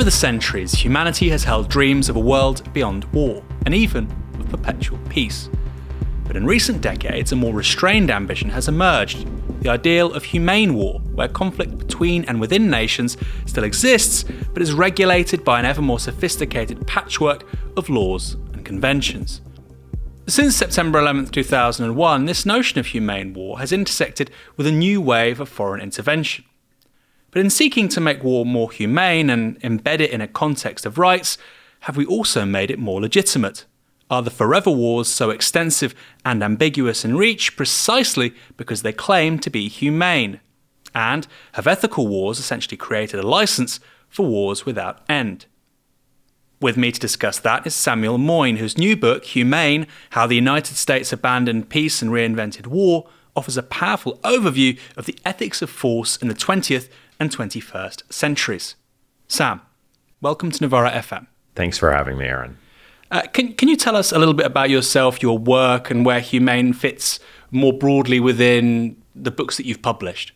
Over the centuries, humanity has held dreams of a world beyond war, and even of perpetual peace. But in recent decades, a more restrained ambition has emerged the ideal of humane war, where conflict between and within nations still exists, but is regulated by an ever more sophisticated patchwork of laws and conventions. Since September 11, 2001, this notion of humane war has intersected with a new wave of foreign intervention. But in seeking to make war more humane and embed it in a context of rights, have we also made it more legitimate? Are the forever wars so extensive and ambiguous in reach precisely because they claim to be humane? And have ethical wars essentially created a license for wars without end? With me to discuss that is Samuel Moyn, whose new book, Humane How the United States Abandoned Peace and Reinvented War, offers a powerful overview of the ethics of force in the 20th and 21st centuries. Sam, welcome to Novara FM. Thanks for having me, Aaron. Uh, can, can you tell us a little bit about yourself, your work, and where Humane fits more broadly within the books that you've published?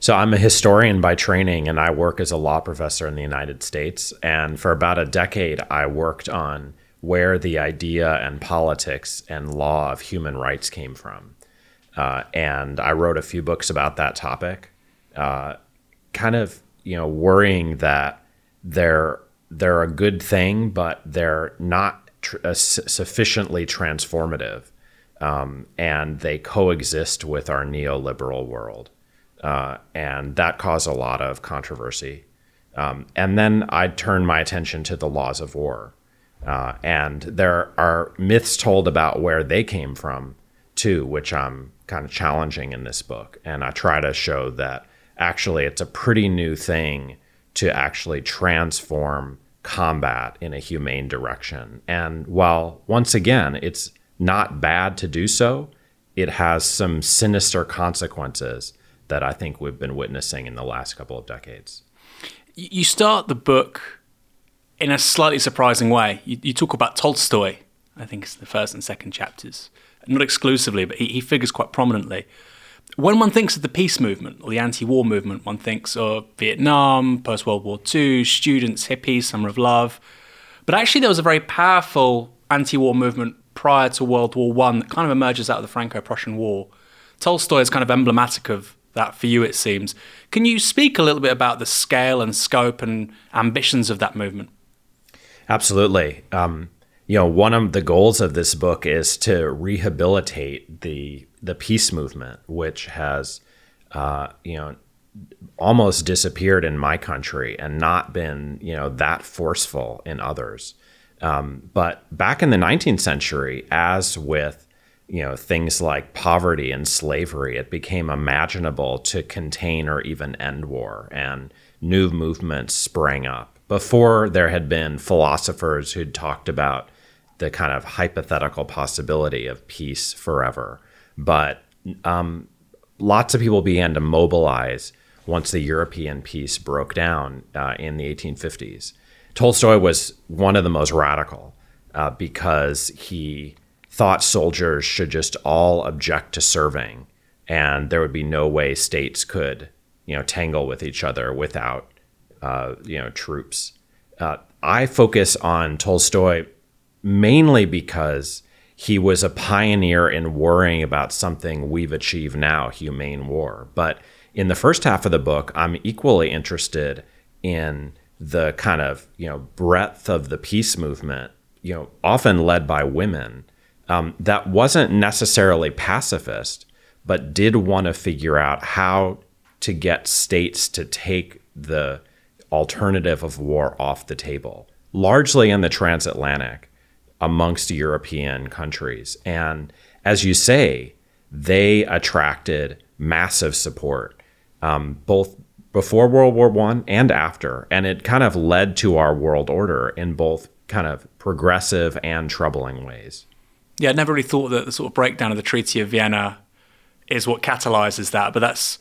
So, I'm a historian by training, and I work as a law professor in the United States. And for about a decade, I worked on where the idea and politics and law of human rights came from. Uh, and I wrote a few books about that topic. Uh, kind of you know worrying that they're they're a good thing, but they're not tr- uh, sufficiently transformative, um, and they coexist with our neoliberal world, uh, and that caused a lot of controversy. Um, and then I turned my attention to the laws of war, uh, and there are myths told about where they came from too, which I'm kind of challenging in this book, and I try to show that actually it's a pretty new thing to actually transform combat in a humane direction. And while once again, it's not bad to do so, it has some sinister consequences that I think we've been witnessing in the last couple of decades. You start the book in a slightly surprising way. You, you talk about Tolstoy, I think it's the first and second chapters, not exclusively, but he, he figures quite prominently when one thinks of the peace movement or the anti-war movement, one thinks of Vietnam, post-World War II, students, hippies, summer of love. But actually, there was a very powerful anti-war movement prior to World War One that kind of emerges out of the Franco-Prussian War. Tolstoy is kind of emblematic of that for you, it seems. Can you speak a little bit about the scale and scope and ambitions of that movement? Absolutely. Um, you know, one of the goals of this book is to rehabilitate the the peace movement, which has, uh, you know, almost disappeared in my country and not been, you know, that forceful in others. Um, but back in the 19th century, as with you know things like poverty and slavery, it became imaginable to contain or even end war, and new movements sprang up. Before there had been philosophers who'd talked about the kind of hypothetical possibility of peace forever. But um, lots of people began to mobilize once the European peace broke down uh, in the 1850s. Tolstoy was one of the most radical uh, because he thought soldiers should just all object to serving, and there would be no way states could, you know, tangle with each other without, uh, you know, troops. Uh, I focus on Tolstoy mainly because he was a pioneer in worrying about something we've achieved now humane war. But in the first half of the book, I'm equally interested in the kind of you know breadth of the peace movement, you know, often led by women, um, that wasn't necessarily pacifist, but did want to figure out how to get states to take the alternative of war off the table, largely in the transatlantic amongst European countries. And as you say, they attracted massive support, um, both before World War One and after, and it kind of led to our world order in both kind of progressive and troubling ways. Yeah, I'd never really thought that the sort of breakdown of the Treaty of Vienna is what catalyzes that, but that's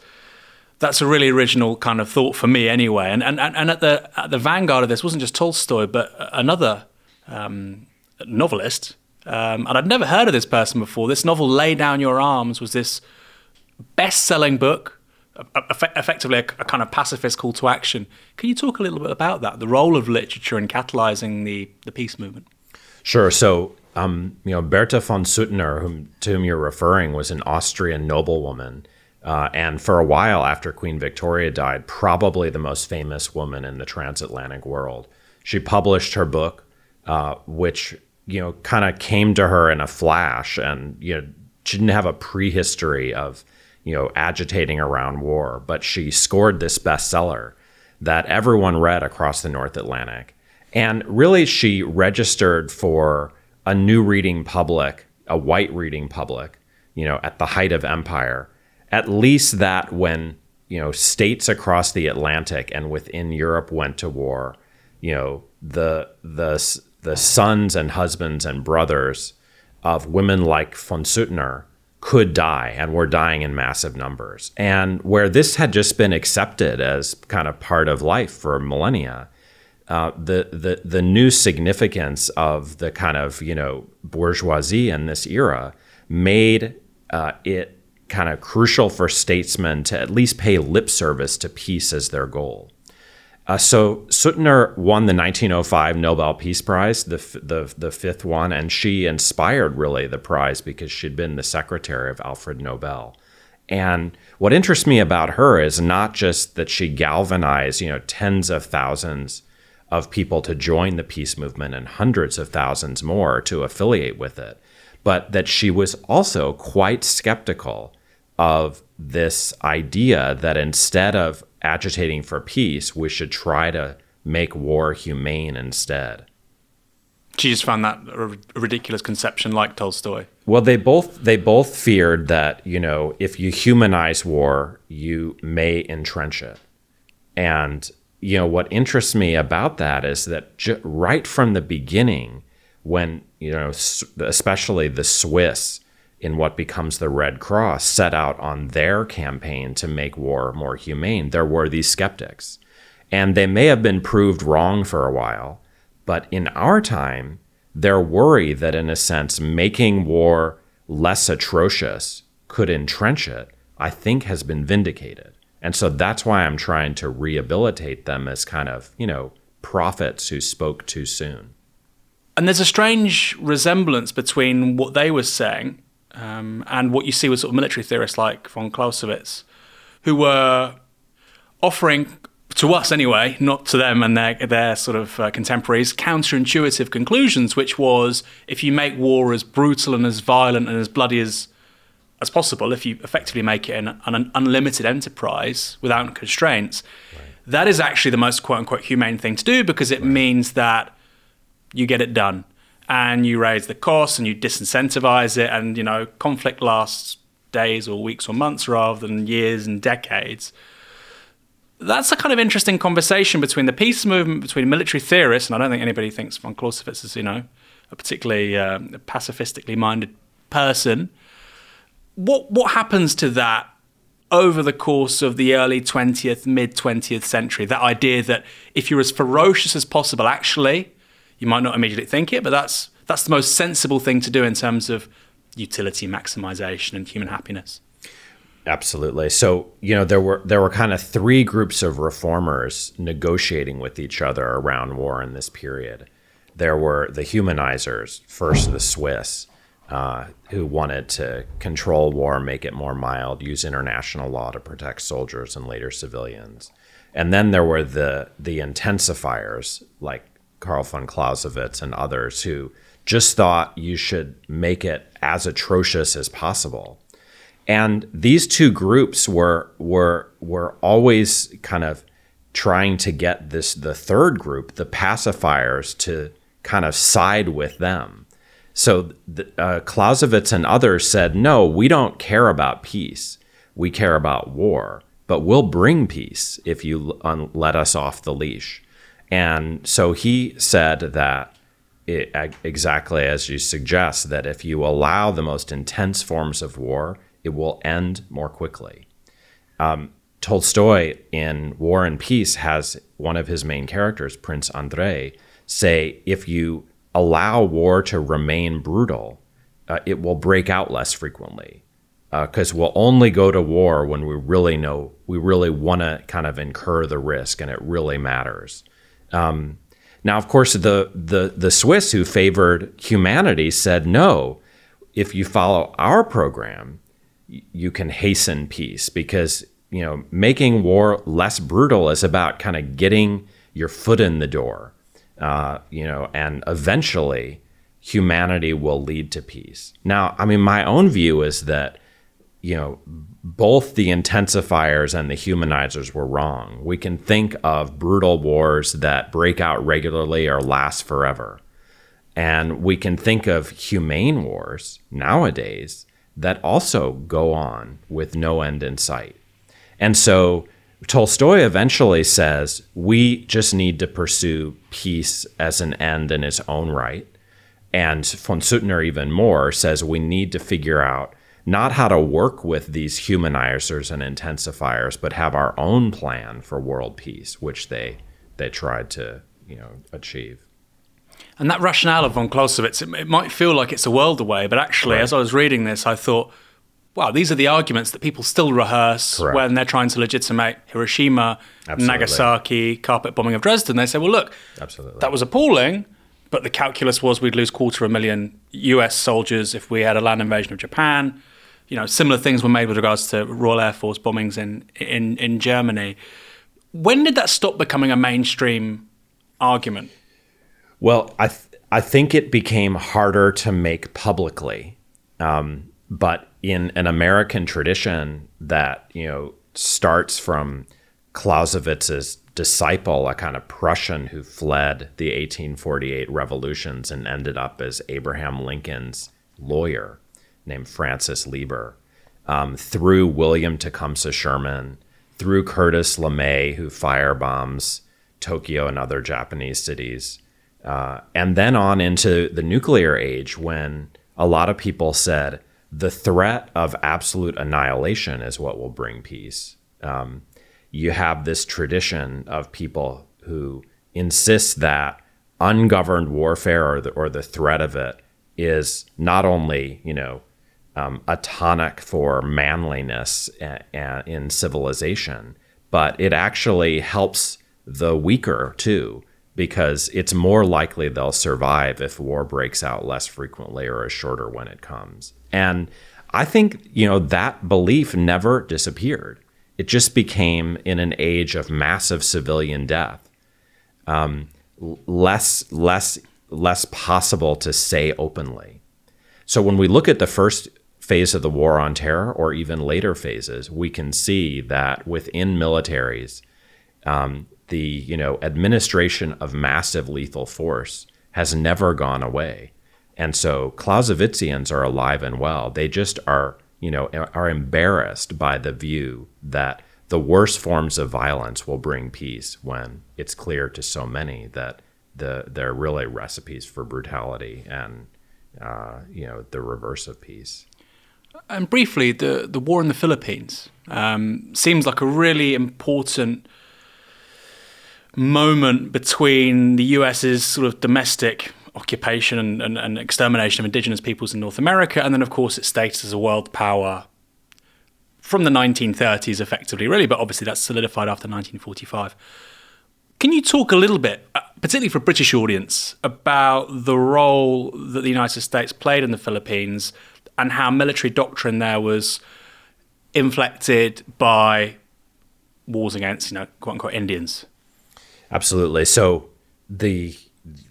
that's a really original kind of thought for me anyway. And and, and at the at the vanguard of this wasn't just Tolstoy, but another um, novelist, um, and I'd never heard of this person before. This novel, Lay Down Your Arms, was this best selling book effectively a, a, kind of pacifist call to action. Can you talk a little bit about that, the role of literature in catalyzing the, the peace movement? Sure. So, um, you know, Bertha von Suttner, whom, to whom you're referring, was an Austrian noblewoman. Uh, and for a while after Queen Victoria died, probably the most famous woman in the transatlantic world. She published her book, uh, which, you know, kind of came to her in a flash. And, you know, she didn't have a prehistory of you know, agitating around war, but she scored this bestseller that everyone read across the North Atlantic. And really, she registered for a new reading public, a white reading public, you know, at the height of empire. At least that when, you know, states across the Atlantic and within Europe went to war, you know, the, the, the sons and husbands and brothers of women like von Suttner could die and were dying in massive numbers. And where this had just been accepted as kind of part of life for millennia, uh, the, the, the new significance of the kind of, you know, bourgeoisie in this era made uh, it kind of crucial for statesmen to at least pay lip service to peace as their goal. Uh, so Suttner won the 1905 Nobel Peace Prize, the, the the fifth one, and she inspired really the prize because she'd been the secretary of Alfred Nobel. And what interests me about her is not just that she galvanized, you know, tens of thousands of people to join the peace movement and hundreds of thousands more to affiliate with it, but that she was also quite skeptical of this idea that instead of agitating for peace, we should try to make war humane instead. She just found that a ridiculous conception, like Tolstoy. Well, they both they both feared that you know if you humanize war, you may entrench it, and you know what interests me about that is that right from the beginning, when you know especially the Swiss in what becomes the Red Cross set out on their campaign to make war more humane, there were these skeptics. And they may have been proved wrong for a while, but in our time, their worry that, in a sense, making war less atrocious could entrench it, I think has been vindicated. And so that's why I'm trying to rehabilitate them as kind of, you know, prophets who spoke too soon. And there's a strange resemblance between what they were saying um, and what you see with sort of military theorists like von Clausewitz, who were offering to us anyway, not to them and their their sort of uh, contemporaries, counterintuitive conclusions, which was if you make war as brutal and as violent and as bloody as as possible, if you effectively make it an, an unlimited enterprise without constraints, right. that is actually the most quote unquote humane thing to do because it right. means that you get it done and you raise the costs and you disincentivize it and you know conflict lasts days or weeks or months rather than years and decades. That's a kind of interesting conversation between the peace movement between military theorists and i don't think anybody thinks von clausewitz is you know a particularly uh, pacifistically minded person. What what happens to that over the course of the early 20th mid 20th century? That idea that if you're as ferocious as possible actually you might not immediately think it, but that's that's the most sensible thing to do in terms of utility maximization and human happiness. Absolutely. So, you know, there were there were kind of three groups of reformers negotiating with each other around war in this period. There were the humanizers, first the Swiss, uh, who wanted to control war, make it more mild, use international law to protect soldiers and later civilians. And then there were the the intensifiers, like Karl von Clausewitz and others who just thought you should make it as atrocious as possible. And these two groups were were were always kind of trying to get this the third group, the pacifiers, to kind of side with them. So uh, Clausewitz and others said, "No, we don't care about peace. We care about war, but we'll bring peace if you un- let us off the leash." And so he said that it, exactly as you suggest, that if you allow the most intense forms of war, it will end more quickly. Um, Tolstoy in War and Peace has one of his main characters, Prince Andrei, say if you allow war to remain brutal, uh, it will break out less frequently. because uh, we'll only go to war when we really know we really want to kind of incur the risk and it really matters. Um, now, of course, the, the the Swiss who favored humanity said no. If you follow our program, you can hasten peace because you know making war less brutal is about kind of getting your foot in the door, uh, you know, and eventually humanity will lead to peace. Now, I mean, my own view is that you know, both the intensifiers and the humanizers were wrong. We can think of brutal wars that break out regularly or last forever. And we can think of humane wars nowadays that also go on with no end in sight. And so Tolstoy eventually says we just need to pursue peace as an end in its own right. And von Suttner, even more, says we need to figure out not how to work with these humanizers and intensifiers, but have our own plan for world peace, which they they tried to you know achieve. And that rationale of von Clausewitz, it, it might feel like it's a world away, but actually, right. as I was reading this, I thought, wow, these are the arguments that people still rehearse Correct. when they're trying to legitimate Hiroshima, Absolutely. Nagasaki, carpet bombing of Dresden. They say, well, look, Absolutely. that was appalling, but the calculus was we'd lose quarter of a million US soldiers if we had a land invasion of Japan you know, similar things were made with regards to Royal Air Force bombings in in, in Germany. When did that stop becoming a mainstream argument? Well, I th- I think it became harder to make publicly, um, but in an American tradition that you know starts from Clausewitz's disciple, a kind of Prussian who fled the 1848 revolutions and ended up as Abraham Lincoln's lawyer named Francis Lieber, um, through William Tecumseh Sherman, through Curtis LeMay, who firebombs Tokyo and other Japanese cities, uh, and then on into the nuclear age when a lot of people said the threat of absolute annihilation is what will bring peace. Um, you have this tradition of people who insist that ungoverned warfare or the, or the threat of it is not only you know um, a tonic for manliness a, a, in civilization, but it actually helps the weaker too, because it's more likely they'll survive if war breaks out less frequently or is shorter when it comes. And I think, you know, that belief never disappeared. It just became in an age of massive civilian death, um, less, less, less possible to say openly. So when we look at the first phase of the war on terror or even later phases, we can see that within militaries, um, the you know administration of massive lethal force has never gone away, and so Clausewitzians are alive and well. They just are you know are embarrassed by the view that the worst forms of violence will bring peace when it's clear to so many that the they're really recipes for brutality and uh, you know the reverse of peace. And briefly, the, the war in the Philippines um, seems like a really important moment between the US's sort of domestic occupation and, and, and, extermination of indigenous peoples in North America, and then, of course, its status as a world power from the 1930s, effectively, really, but obviously that's solidified after 1945. Can you talk a little bit, uh, particularly for a British audience, about the role that the United States played in the Philippines, and how military doctrine there was inflected by wars against, you know, quote unquote Indians. Absolutely. So the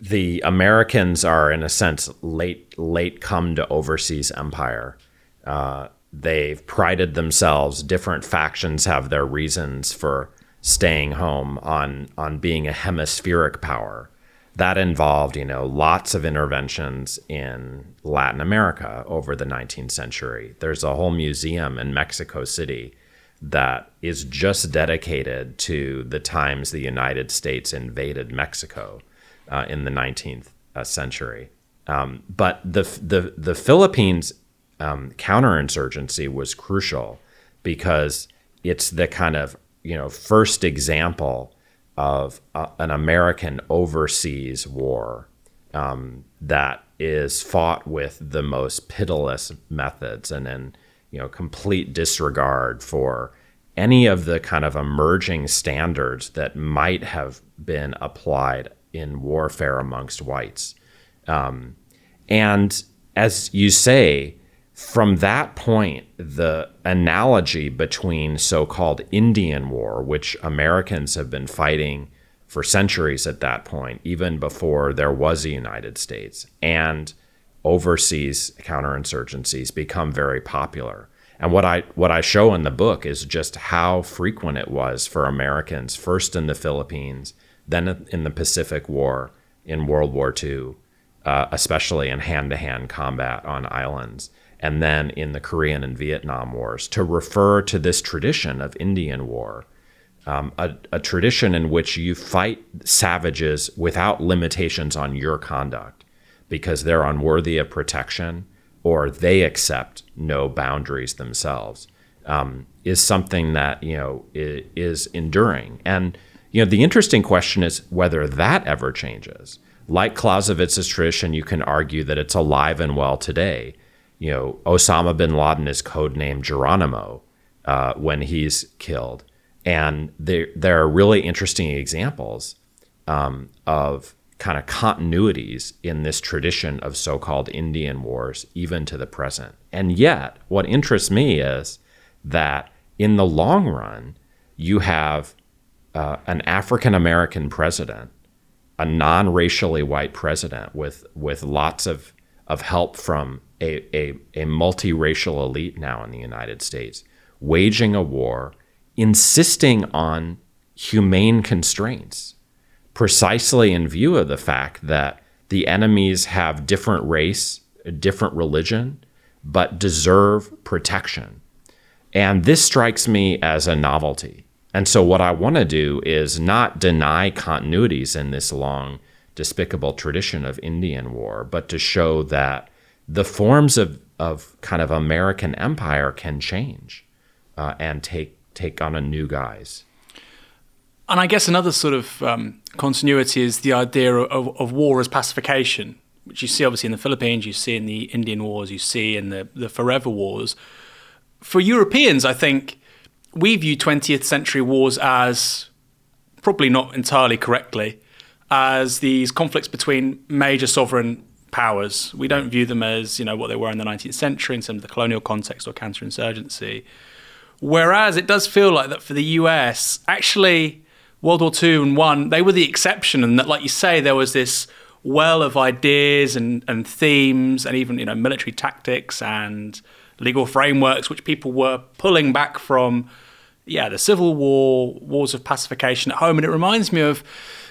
the Americans are, in a sense, late late come to overseas empire. Uh, they've prided themselves. Different factions have their reasons for staying home on on being a hemispheric power that involved, you know, lots of interventions in Latin America over the 19th century. There's a whole museum in Mexico City that is just dedicated to the times the United States invaded Mexico uh, in the 19th uh, century. Um, but the, the, the Philippines um, counterinsurgency was crucial because it's the kind of you know first example of uh, an American overseas war um, that is fought with the most pitiless methods and in you know, complete disregard for any of the kind of emerging standards that might have been applied in warfare amongst whites. Um, and as you say, from that point, the analogy between so called Indian War, which Americans have been fighting for centuries at that point, even before there was a United States, and overseas counterinsurgencies become very popular. And what I what I show in the book is just how frequent it was for Americans, first in the Philippines, then in the Pacific War, in World War II, uh, especially in hand-to-hand combat on islands, and then in the Korean and Vietnam wars, to refer to this tradition of Indian War, um, a, a tradition in which you fight savages without limitations on your conduct because they're unworthy of protection or they accept no boundaries themselves um, is something that you know is, is enduring. And you know the interesting question is whether that ever changes. Like Clausewitz's tradition, you can argue that it's alive and well today. You know, Osama bin Laden is codenamed Geronimo uh, when he's killed, and there there are really interesting examples um, of kind of continuities in this tradition of so called Indian wars, even to the present. And yet, what interests me is that in the long run, you have uh, an African American president, a non racially white president with, with lots of, of help from a, a, a multiracial elite now in the United States, waging a war, insisting on humane constraints precisely in view of the fact that the enemies have different race, different religion, but deserve protection. And this strikes me as a novelty. And so, what I want to do is not deny continuities in this long, despicable tradition of Indian war, but to show that the forms of, of kind of American empire can change uh, and take, take on a new guise. And I guess another sort of um, continuity is the idea of, of, war as pacification, which you see obviously in the Philippines, you see in the Indian Wars, you see in the, the Forever Wars. For Europeans, I think we view 20th century wars as probably not entirely correctly as these conflicts between major sovereign powers. We don't view them as you know what they were in the 19th century in terms of the colonial context or counterinsurgency. Whereas it does feel like that for the US, actually World War Two and One, they were the exception, and that, like you say, there was this well of ideas and, and themes, and even you know military tactics and legal frameworks, which people were pulling back from. Yeah, the Civil War, wars of pacification at home, and it reminds me of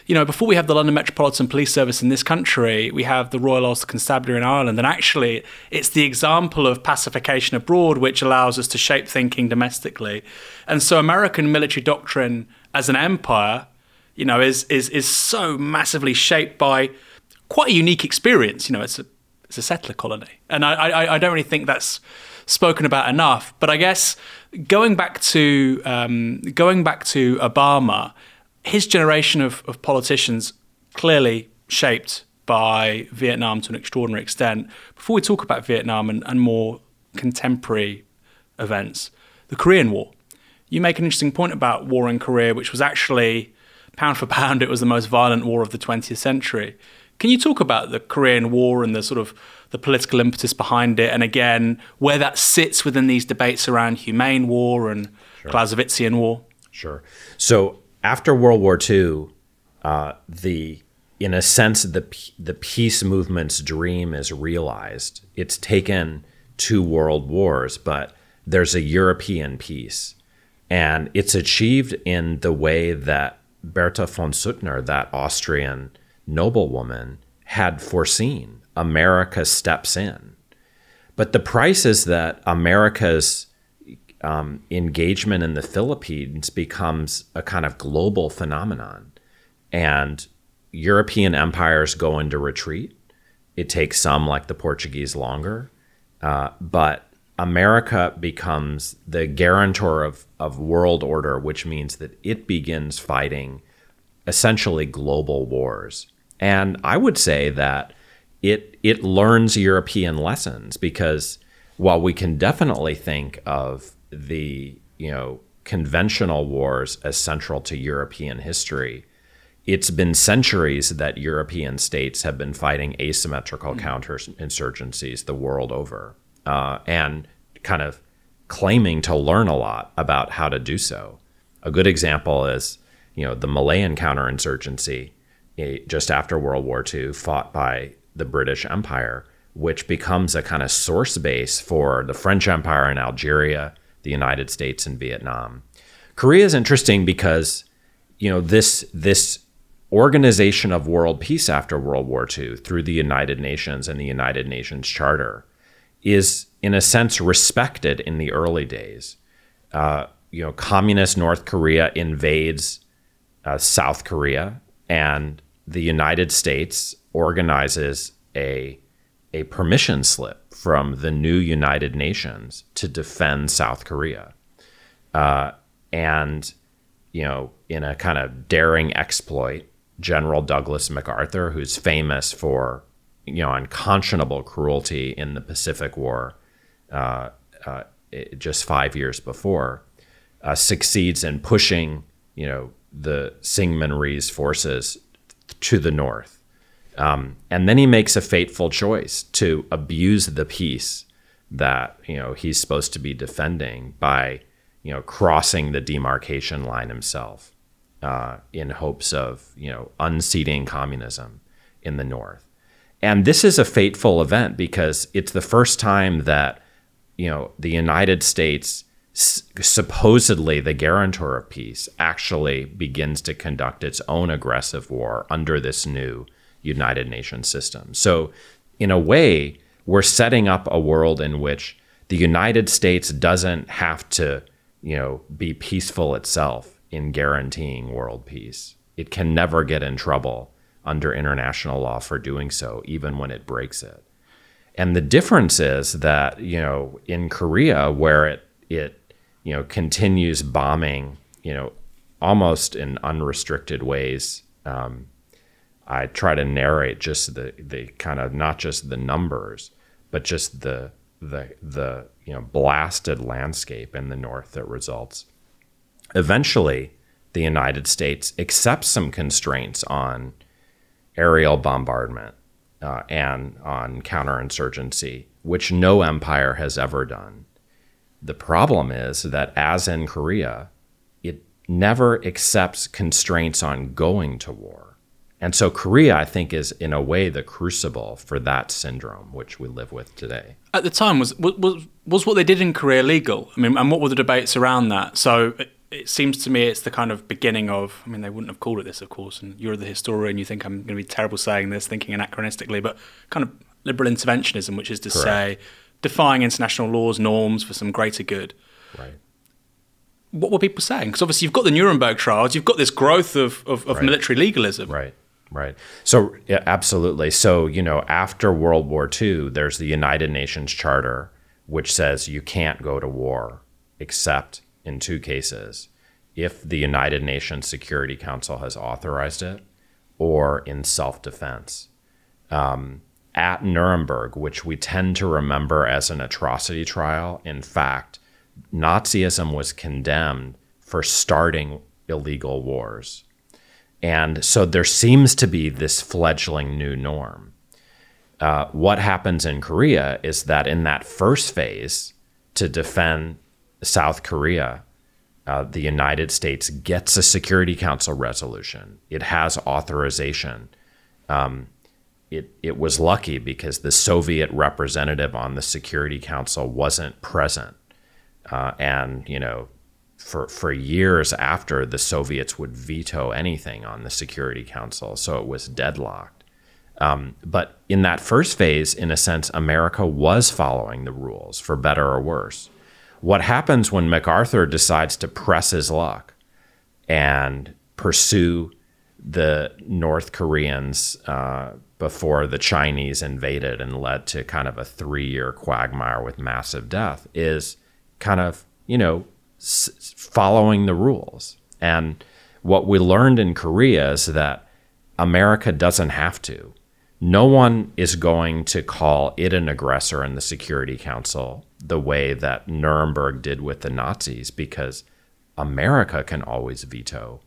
you know, before we have the London Metropolitan Police Service in this country, we have the Royal Ulster Constabulary in Ireland. And actually, it's the example of pacification abroad which allows us to shape thinking domestically. And so, American military doctrine as an empire, you know, is is is so massively shaped by quite a unique experience. You know, it's a it's a settler colony, and I I, I don't really think that's spoken about enough. But I guess going back to um, going back to Obama, his generation of, of politicians clearly shaped by Vietnam to an extraordinary extent. Before we talk about Vietnam and, and more contemporary events, the Korean War you make an interesting point about war in Korea, which was actually pound for pound, it was the most violent war of the 20th century. Can you talk about the Korean War and the sort of the political impetus behind it, and again where that sits within these debates around humane war and sure. Clausewitzian war? Sure. So after World War II, uh, the in a sense the the peace movement's dream is realized. It's taken two world wars, but there's a European peace and it's achieved in the way that Bertha von Suttner, that Austrian noblewoman, had foreseen. America steps in. But the price is that America's um, engagement in the Philippines becomes a kind of global phenomenon. And European empires go into retreat. It takes some, like the Portuguese, longer. Uh, but America becomes the guarantor of, of world order, which means that it begins fighting essentially global wars. And I would say that it it learns European lessons because while we can definitely think of the you know conventional wars as central to European history, it's been centuries that European states have been fighting asymmetrical mm. counterinsurgencies the world over, uh, and kind of claiming to learn a lot about how to do so. A good example is, you know, the Malayan counterinsurgency eh, just after World War II, fought by the British Empire, which becomes a kind of source base for the French Empire in Algeria, the United States, and Vietnam. Korea is interesting because, you know, this this organization of world peace after World War II through the United Nations and the United Nations Charter is, in a sense, respected in the early days. Uh, you know, communist North Korea invades uh, South Korea, and the United States organizes a a permission slip from the new United Nations to defend South Korea, uh, and you know, in a kind of daring exploit, General Douglas MacArthur, who's famous for you know unconscionable cruelty in the Pacific War, uh, uh, just five years before, uh, succeeds in pushing you know the Syngman Rhee's forces to the north, um, and then he makes a fateful choice to abuse the peace that you know he's supposed to be defending by you know crossing the demarcation line himself uh, in hopes of you know unseating communism in the north. And this is a fateful event because it's the first time that you know the United States supposedly the guarantor of peace actually begins to conduct its own aggressive war under this new United Nations system. So in a way, we're setting up a world in which the United States doesn't have to, you know, be peaceful itself in guaranteeing world peace. It can never get in trouble under international law for doing so, even when it breaks it. And the difference is that, you know, in Korea, where it, it you know, continues bombing, you know, almost in unrestricted ways. Um, I try to narrate just the, the kind of not just the numbers, but just the the the you know blasted landscape in the north that results. Eventually, the United States accepts some constraints on aerial bombardment uh, and on counterinsurgency, which no empire has ever done. The problem is that, as in Korea, it never accepts constraints on going to war. And so Korea, I think, is in a way the crucible for that syndrome, which we live with today. At the time, was was was what they did in Korea legal? I mean, and what were the debates around that? So it seems to me it's the kind of beginning of. I mean, they wouldn't have called it this, of course. And you're the historian. You think I'm going to be terrible saying this, thinking anachronistically, but kind of liberal interventionism, which is to Correct. say defying international laws, norms for some greater good. Right. What were people saying? Because obviously you've got the Nuremberg trials, you've got this growth of, of, of right. military legalism. Right. Right. So, yeah, absolutely. So, you know, after World War II, there's the United Nations Charter, which says you can't go to war except in two cases if the United Nations Security Council has authorized it or in self defense. Um, at Nuremberg, which we tend to remember as an atrocity trial, in fact, Nazism was condemned for starting illegal wars. And so there seems to be this fledgling new norm. Uh, what happens in Korea is that in that first phase, to defend South Korea, uh, the United States gets a Security Council resolution. It has authorization. Um, it it was lucky because the Soviet representative on the Security Council wasn't present, uh, and you know, for for years after the Soviets would veto anything on the Security Council, so it was deadlocked. Um, but in that first phase, in a sense, America was following the rules for better or worse. What happens when MacArthur decides to press his luck and pursue the North Koreans? Uh, before the Chinese invaded and led to kind of a three year quagmire with massive death is kind of, you know, s- following the rules. And what we learned in Korea is that America doesn't have to. No one is going to call it an aggressor in the Security Council the way that Nuremberg did with the Nazis because America can always veto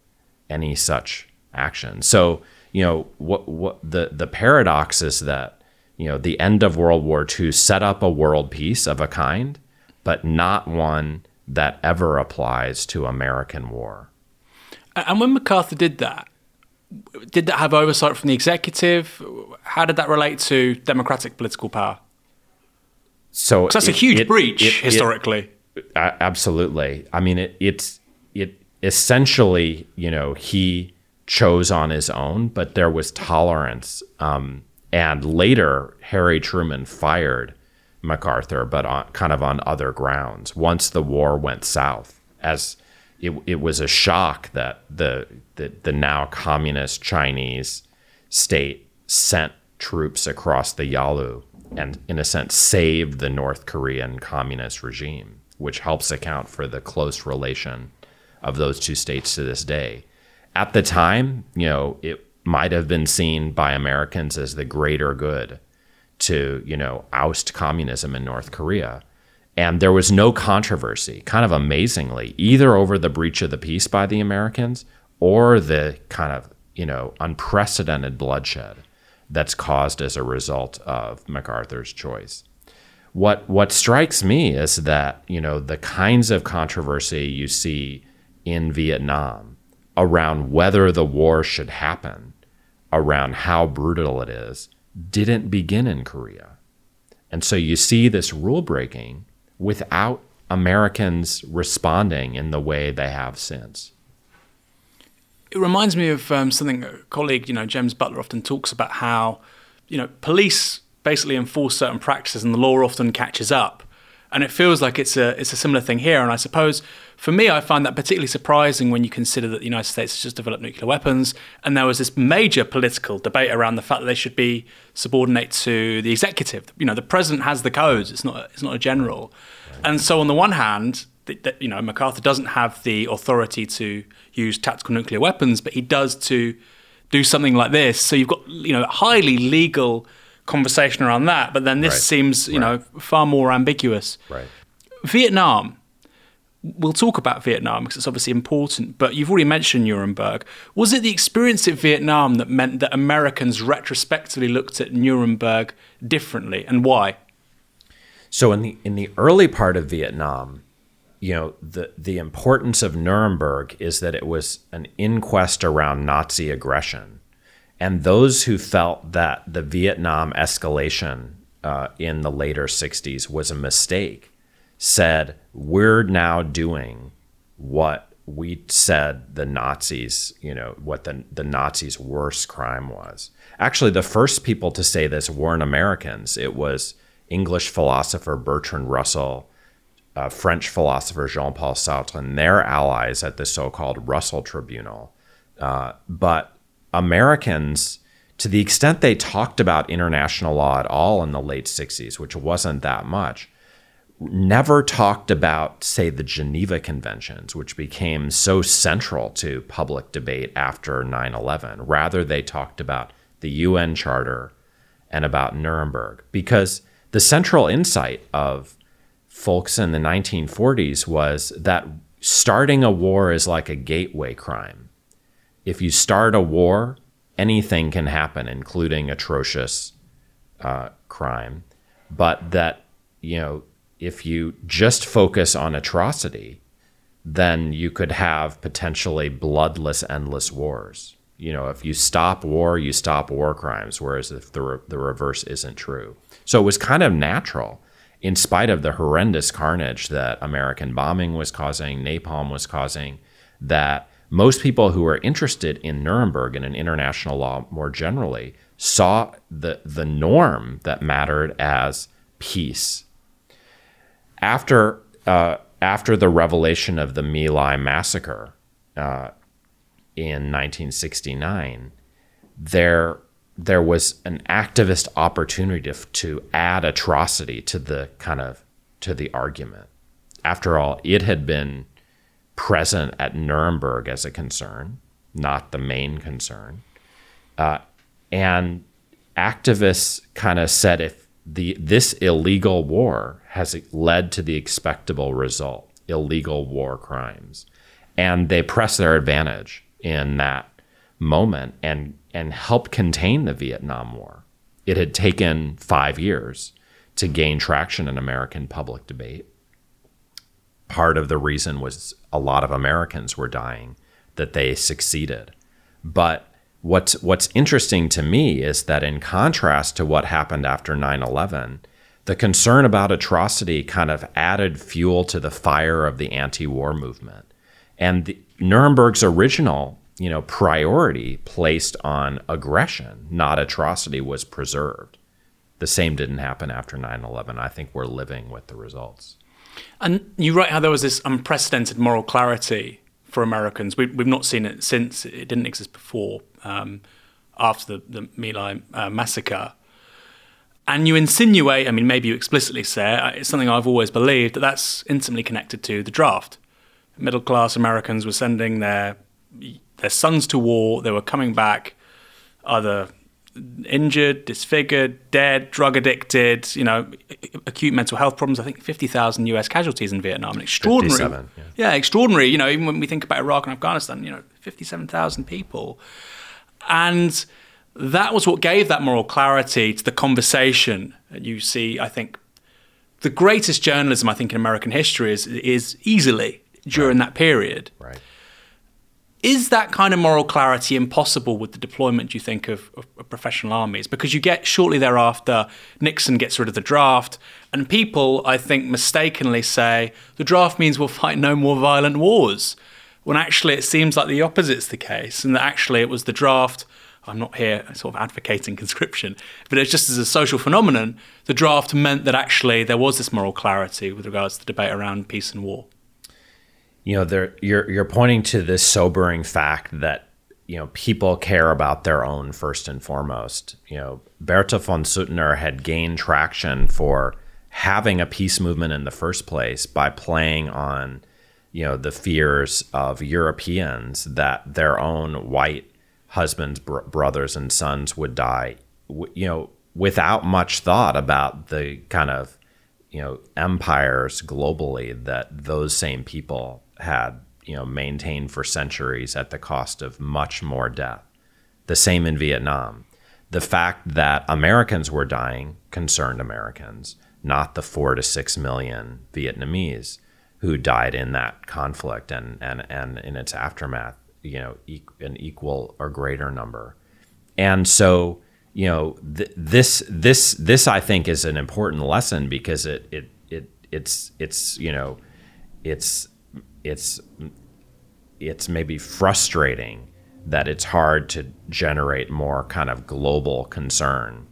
any such action. So, you know, what what the the paradox is that, you know, the end of World War II set up a world peace of a kind, but not one that ever applies to American war. And when MacArthur did that, did that have oversight from the executive? How did that relate to democratic political power? So that's it, a huge it, breach it, historically. absolutely. I mean, it, it's it essentially, you know, he chose on his own, but there was tolerance. Um, and later, Harry Truman fired MacArthur, but on, kind of on other grounds. Once the war went south, as it, it was a shock that the, the the now communist Chinese state sent troops across the Yalu and, in a sense, saved the North Korean communist regime, which helps account for the close relation of those two states to this day. At the time, you know, it might have been seen by Americans as the greater good to, you know, oust communism in North Korea. And there was no controversy, kind of amazingly, either over the breach of the peace by the Americans or the kind of, you know, unprecedented bloodshed that's caused as a result of MacArthur's choice. What what strikes me is that, you know, the kinds of controversy you see in Vietnam around whether the war should happen, around how brutal it is, didn't begin in Korea. And so you see this rule breaking without Americans responding in the way they have since. It reminds me of um, something a colleague, you know, James Butler often talks about how, you know, police basically enforce certain practices and the law often catches up. And it feels like it's a it's a similar thing here. And I suppose for me, I find that particularly surprising when you consider that the United States has just developed nuclear weapons, and there was this major political debate around the fact that they should be subordinate to the executive. You know, the president has the codes; it's not it's not a general. And so, on the one hand, you know, MacArthur doesn't have the authority to use tactical nuclear weapons, but he does to do something like this. So you've got you know highly legal conversation around that, but then this right. seems you right. know far more ambiguous. Right. Vietnam. We'll talk about Vietnam because it's obviously important, but you've already mentioned Nuremberg. Was it the experience of Vietnam that meant that Americans retrospectively looked at Nuremberg differently, and why? So in the in the early part of Vietnam, you know, the the importance of Nuremberg is that it was an inquest around Nazi aggression, and those who felt that the Vietnam escalation uh, in the later '60s was a mistake said we're now doing what we said the Nazis, you know, what the the Nazis' worst crime was. Actually, the first people to say this weren't Americans. It was English philosopher Bertrand Russell uh, French philosopher Jean Paul Sartre and their allies at the so called Russell Tribunal. Uh, but Americans, to the extent they talked about international law at all in the late 60s, which wasn't that much, never talked about, say, the Geneva Conventions, which became so central to public debate after 9 11. Rather, they talked about the UN Charter and about Nuremberg because the central insight of folks in the 1940s was that starting a war is like a gateway crime. If you start a war, anything can happen, including atrocious uh, crime. But that, you know, if you just focus on atrocity, then you could have potentially bloodless, endless wars. You know, if you stop war, you stop war crimes, whereas if the, re- the reverse isn't true. So it was kind of natural in spite of the horrendous carnage that American bombing was causing, napalm was causing, that most people who were interested in Nuremberg and in international law more generally saw the, the norm that mattered as peace. After, uh, after the revelation of the My Lai massacre uh, in 1969, there there was an activist opportunity to, to add atrocity to the kind of to the argument. After all, it had been present at Nuremberg as a concern, not the main concern. Uh, and activists kind of said if the this illegal war has led to the expectable result illegal war crimes. And they press their advantage in that moment and, and help contain the Vietnam War. It had taken five years to gain traction in American public debate. Part of the reason was a lot of Americans were dying, that they succeeded. But what's what's interesting to me is that in contrast to what happened after 9/11, the concern about atrocity kind of added fuel to the fire of the anti-war movement. And the, Nuremberg's original, you know, priority placed on aggression, not atrocity, was preserved. The same didn't happen after 9/11. I think we're living with the results. And you write how there was this unprecedented moral clarity for Americans. We, have not seen it since; it didn't exist before. Um, after the, the My Lai uh, massacre, and you insinuate, I mean, maybe you explicitly say uh, it's something I've always believed that that's intimately connected to the draft. Middle class Americans were sending their their sons to war. They were coming back either injured, disfigured, dead, drug addicted, you know, acute mental health problems. I think 50,000 US casualties in Vietnam. An extraordinary. Yeah. yeah. extraordinary. You know, even when we think about Iraq and Afghanistan, you know, 57,000 people. And that was what gave that moral clarity to the conversation. You see, I think the greatest journalism I think in American history is is easily during right. that period. Right. Is that kind of moral clarity impossible with the deployment, do you think, of, of, of, professional armies? Because you get shortly thereafter, Nixon gets rid of the draft, and people, I think, mistakenly say the draft means we'll fight no more violent wars. When actually it seems like the opposite's the case, and that actually it was the draft I'm not here sort of advocating conscription, but it's just as a social phenomenon, the draft meant that actually there was this moral clarity with regards to the debate around peace and war. You know, there, you're you're pointing to this sobering fact that you know people care about their own first and foremost. You know, Bertha von Suttner had gained traction for having a peace movement in the first place by playing on you know the fears of Europeans that their own white husbands, br- brothers, and sons would die, w- you know, without much thought about the kind of, you know, empires globally that those same people had, you know, maintained for centuries at the cost of much more death. The same in Vietnam. The fact that Americans were dying concerned Americans, not the four to six million Vietnamese who died in that conflict and, and, and in its aftermath you know e- an equal or greater number. And so you know th- this this this i think is an important lesson because it it it it's it's you know it's it's it's maybe frustrating that it's hard to generate more kind of global concern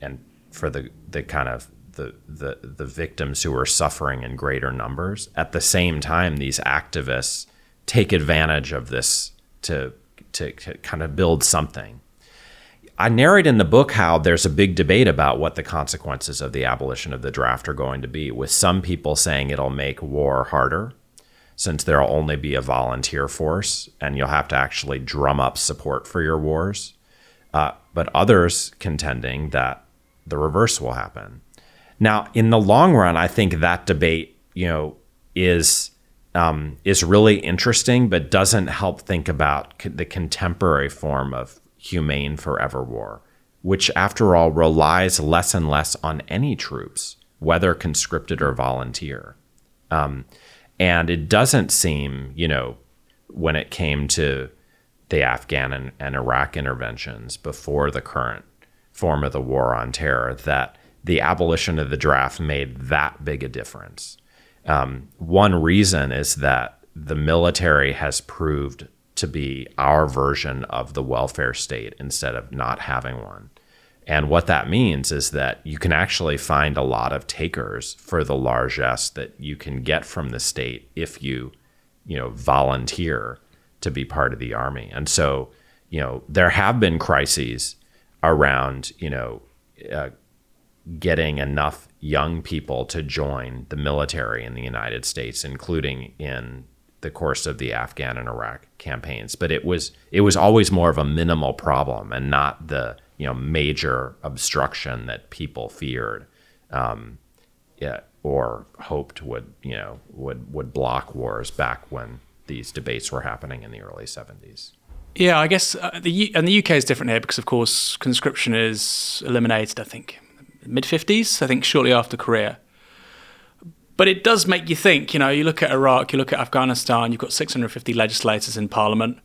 and for the the kind of the, the the victims who are suffering in greater numbers. At the same time these activists take advantage of this to, to, to kind of build something. I narrate in the book how there's a big debate about what the consequences of the abolition of the draft are going to be, with some people saying it'll make war harder, since there'll only be a volunteer force and you'll have to actually drum up support for your wars. Uh, but others contending that the reverse will happen. Now, in the long run, I think that debate, you know, is um, is really interesting, but doesn't help think about the contemporary form of humane forever war, which, after all, relies less and less on any troops, whether conscripted or volunteer. Um, and it doesn't seem, you know, when it came to the Afghan and, and Iraq interventions before the current form of the war on terror, that the abolition of the draft made that big a difference. Um, one reason is that the military has proved to be our version of the welfare state instead of not having one. And what that means is that you can actually find a lot of takers for the largesse that you can get from the state if you, you know, volunteer to be part of the army. And so, you know, there have been crises around, you know, uh, getting enough young people to join the military in the United States, including in the course of the Afghan and Iraq campaigns. But it was it was always more of a minimal problem and not the you know major obstruction that people feared. Um, yeah, or hoped would you know would would block wars back when these debates were happening in the early 70s. Yeah, I guess uh, the U- and the UK is different here because, of course, conscription is eliminated. I think mid fifties. I think shortly after Korea. But it does make you think. You know, you look at Iraq, you look at Afghanistan. You've got 650 legislators in Parliament.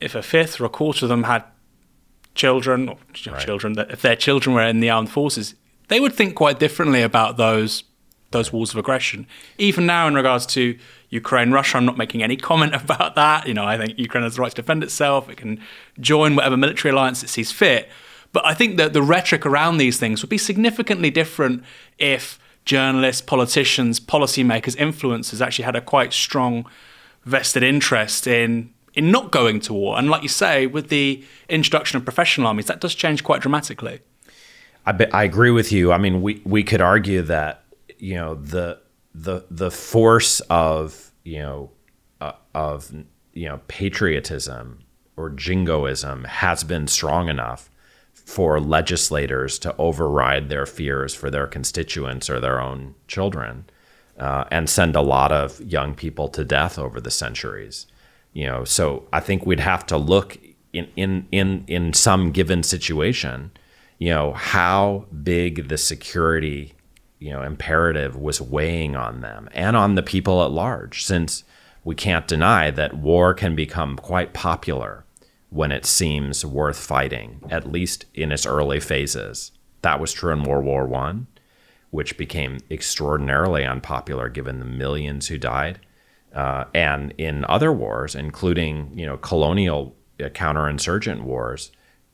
If a fifth or a quarter of them had children, or right. children, that if their children were in the armed forces, they would think quite differently about those those wars of aggression. Even now, in regards to Ukraine, Russia, I'm not making any comment about that. You know, I think Ukraine has the right to defend itself. It can join whatever military alliance it sees fit. But I think that the rhetoric around these things would be significantly different if journalists, politicians, policymakers, influencers actually had a quite strong vested interest in in not going to war. And like you say, with the introduction of professional armies, that does change quite dramatically. I, be, I agree with you. I mean, we, we could argue that you know the the the force of you know uh, of you know patriotism or jingoism has been strong enough for legislators to override their fears for their constituents or their own children uh, and send a lot of young people to death over the centuries you know? So i think we'd have to look in in in in some given situation you know how big the security you know imperative was weighing on them and on the people at large since we can't deny that war can become quite popular when it seems worth fighting at least in its early phases that was true in world war 1 which became extraordinarily unpopular given the millions who died uh, and in other wars including you know colonial uh, counterinsurgent wars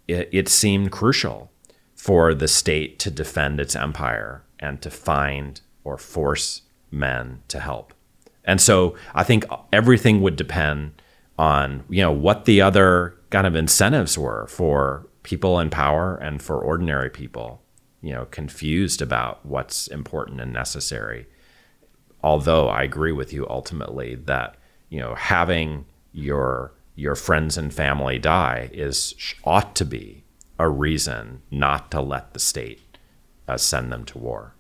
it, it seemed crucial for the state to defend its empire and to find or force men to help. And so I think everything would depend on, you know, what the other kind of incentives were for people in power and for ordinary people, you know, confused about what's important and necessary. Although I agree with you ultimately that, you know, having your your friends and family die is ought to be a reason not to let the state uh, send them to war.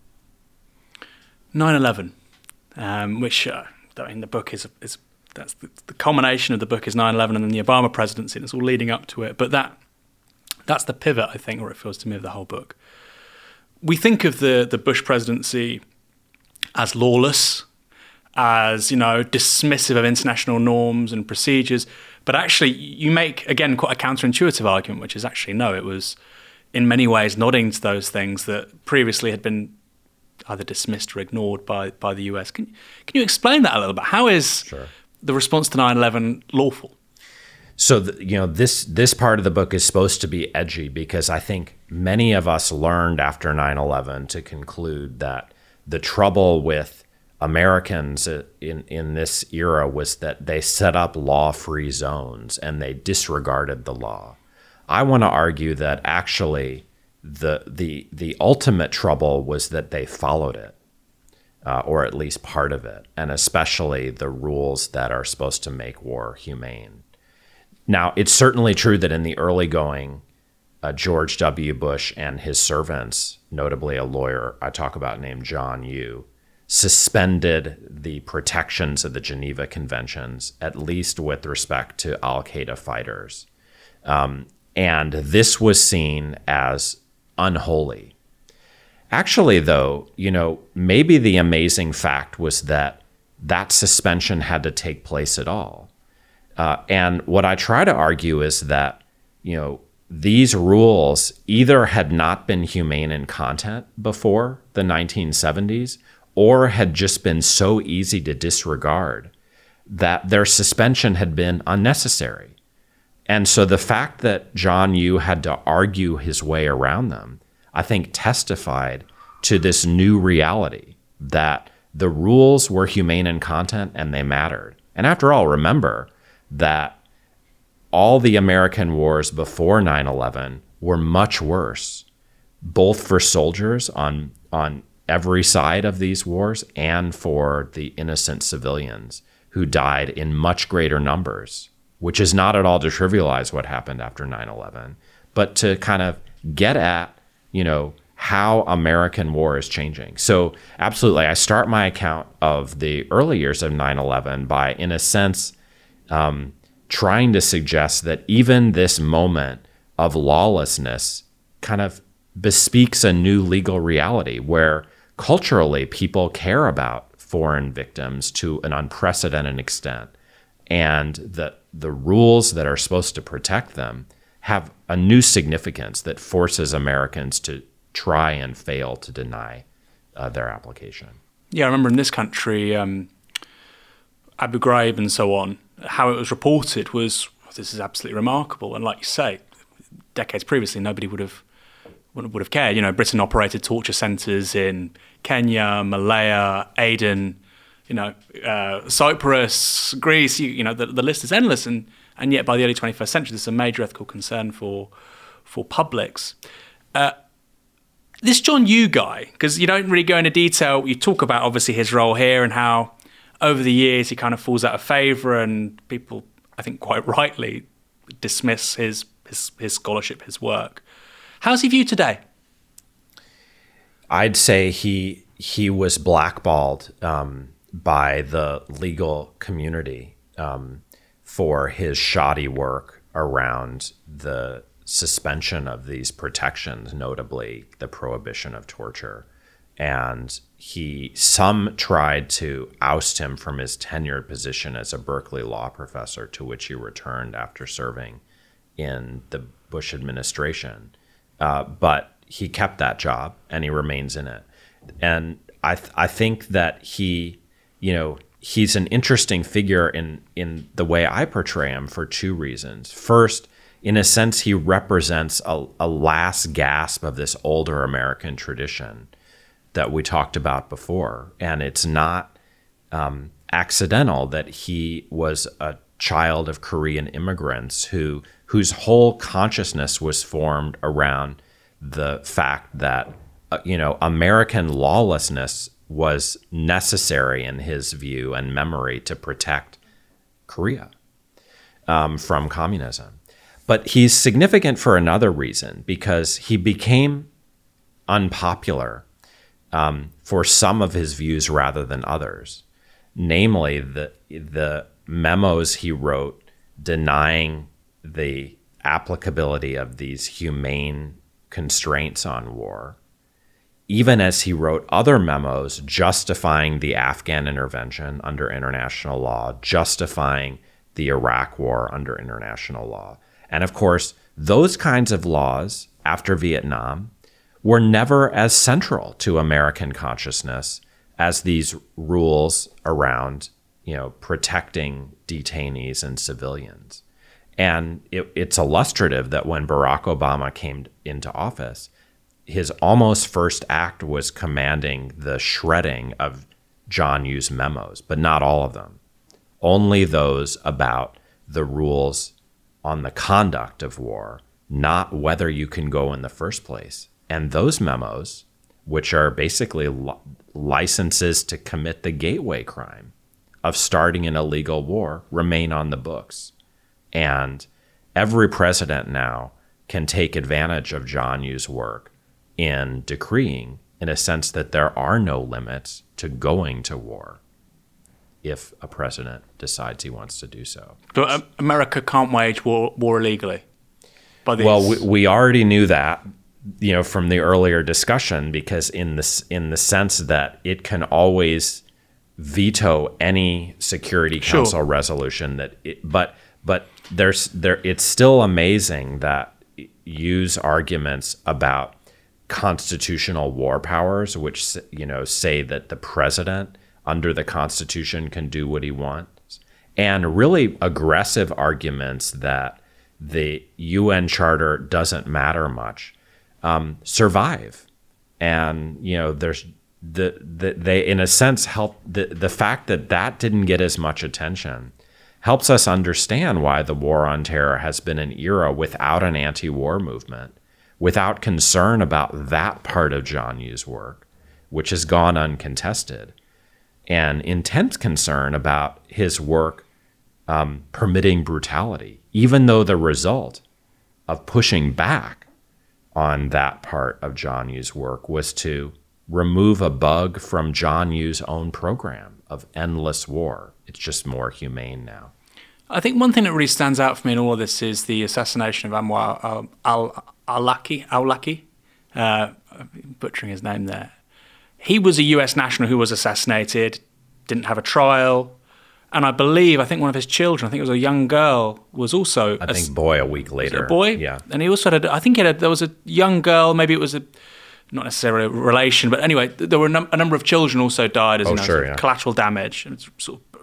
9/11, um, which uh, in the book is is that's the, the, culmination of the book is 9/11 and then the Obama presidency, and it's all leading up to it. But that that's the pivot, I think, or it feels to me of the whole book. We think of the the Bush presidency as lawless, as you know, dismissive of international norms and procedures. But actually, you make again quite a counterintuitive argument, which is actually no, it was in many ways nodding to those things that previously had been either dismissed or ignored by, by the US. Can, can you explain that a little bit? How is sure. The response to 9 11 lawful? So the, you know this this part of the book is supposed to be edgy because I think many of us learned after 9/11 to conclude that the trouble with Americans uh, in in this era was that they set up law-free zones and they disregarded the law. I want to argue that actually the the the ultimate trouble was that they followed it, uh, or at least part of it, and especially the rules that are supposed to make war humane. Now, it's certainly true that in the early going, uh, George W. Bush and his servants, notably a lawyer I talk about named John Yoo, suspended the protections of the Geneva Conventions, at least with respect to Al Qaeda fighters. Um, and this was seen as unholy. Actually, though, you know, maybe the amazing fact was that that suspension had to take place at all. Uh, and what I try to argue is that, you know, these rules either had not been humane in content before the 1970s or had just been so easy to disregard that their suspension had been unnecessary. And so the fact that John Yoo had to argue his way around them, I think testified to this new reality that the rules were humane in content and they mattered. And after all, remember that all the American wars before 9 11 were much worse, both for soldiers on, on every side of these wars and for the innocent civilians who died in much greater numbers which is not at all to trivialize what happened after 9/11, but to kind of get at, you know, how American war is changing. So, absolutely, I start my account of the early years of 9 11 by, in a sense, um, trying to suggest that even this moment of lawlessness kind of bespeaks a new legal reality where culturally people care about foreign victims to an unprecedented extent and that the rules that are supposed to protect them have a new significance that forces Americans to try and fail to deny uh, their application. Yeah, I remember in this country, um, Abu Ghraib and so on, how it was reported was this is absolutely remarkable. And like you say, decades previously, nobody would have would have cared. You know, Britain operated torture centres in Kenya, Malaya, Aden, you know, uh, Cyprus, Greece. You, you know, the, the list is endless. And and yet, by the early 21st century, this is a major ethical concern for for publics. Uh, this John Yoo guy, because you don't really go into detail. You talk about obviously his role here and how over the years he kind of falls out of favour, and people, I think, quite rightly dismiss his his, his scholarship, his work. How's he viewed today? I'd say he he was blackballed um, by the legal community um, for his shoddy work around the suspension of these protections, notably the prohibition of torture. And he some tried to oust him from his tenured position as a Berkeley law professor, to which he returned after serving in the Bush administration. Uh, but he kept that job and he remains in it. And I th- I think that he, you know, he's an interesting figure in in the way I portray him for two reasons. First, in a sense, he represents a, a last gasp of this older American tradition that we talked about before. And it's not um, accidental that he was a child of Korean immigrants who whose whole consciousness was formed around the fact that uh, you know American lawlessness was necessary in his view and memory to protect Korea um, from communism. But he's significant for another reason because he became unpopular um, for some of his views rather than others. Namely, the the memos he wrote denying the applicability of these humane constraints on war, even as he wrote other memos justifying the Afghan intervention under international law, justifying the Iraq war under international law. And of course, those kinds of laws after Vietnam were never as central to American consciousness as these rules around, you know, protecting detainees and civilians. And it, it's illustrative that when Barack Obama came into office, his almost first act was commanding the shredding of John Yoo's memos, but not all of them. Only those about the rules on the conduct of war, not whether you can go in the first place. And those memos, which are basically li- licenses to commit the gateway crime of starting an illegal war, remain on the books. And every president now can take advantage of John Yoo's work in decreeing, in a sense, that there are no limits to going to war if a president decides he wants to do so. But America can't wage war, war illegally. Well, we, we already knew that, you know, from the earlier discussion, because in this in the sense that it can always veto any Security Council sure. resolution that, it, but but there's there it's still amazing that use arguments about constitutional war powers, which you know say that the president under the Constitution can do what he wants, and really aggressive arguments that the UN Charter doesn't matter much, um, survive. And you know, there's the, the they in a sense help the the fact that that didn't get as much attention helps us understand why the war on terror has been an era without an anti-war movement, without concern about that part of John Yoo's work, which has gone uncontested and intense concern about his work um, permitting brutality, even though the result of pushing back on that part of John Yoo's work was to remove a bug from John Yoo's own program of endless war. It's just more humane now. I think one thing that really stands out for me in all of this is the assassination of Anwar al-Awlaki, al-Awlaki, uh, butchering his name there. He was a US national who was assassinated, didn't have a trial, and I believe I think one of his children, I think it was a young girl, was also. I think boy a week later. A boy, yeah. And he also had, a, I think he had a, there was a young girl. Maybe it was a not necessarily a relation, but anyway, there were a, num- a number of children also died as oh, you know, sure, yeah. collateral damage. And it's sort of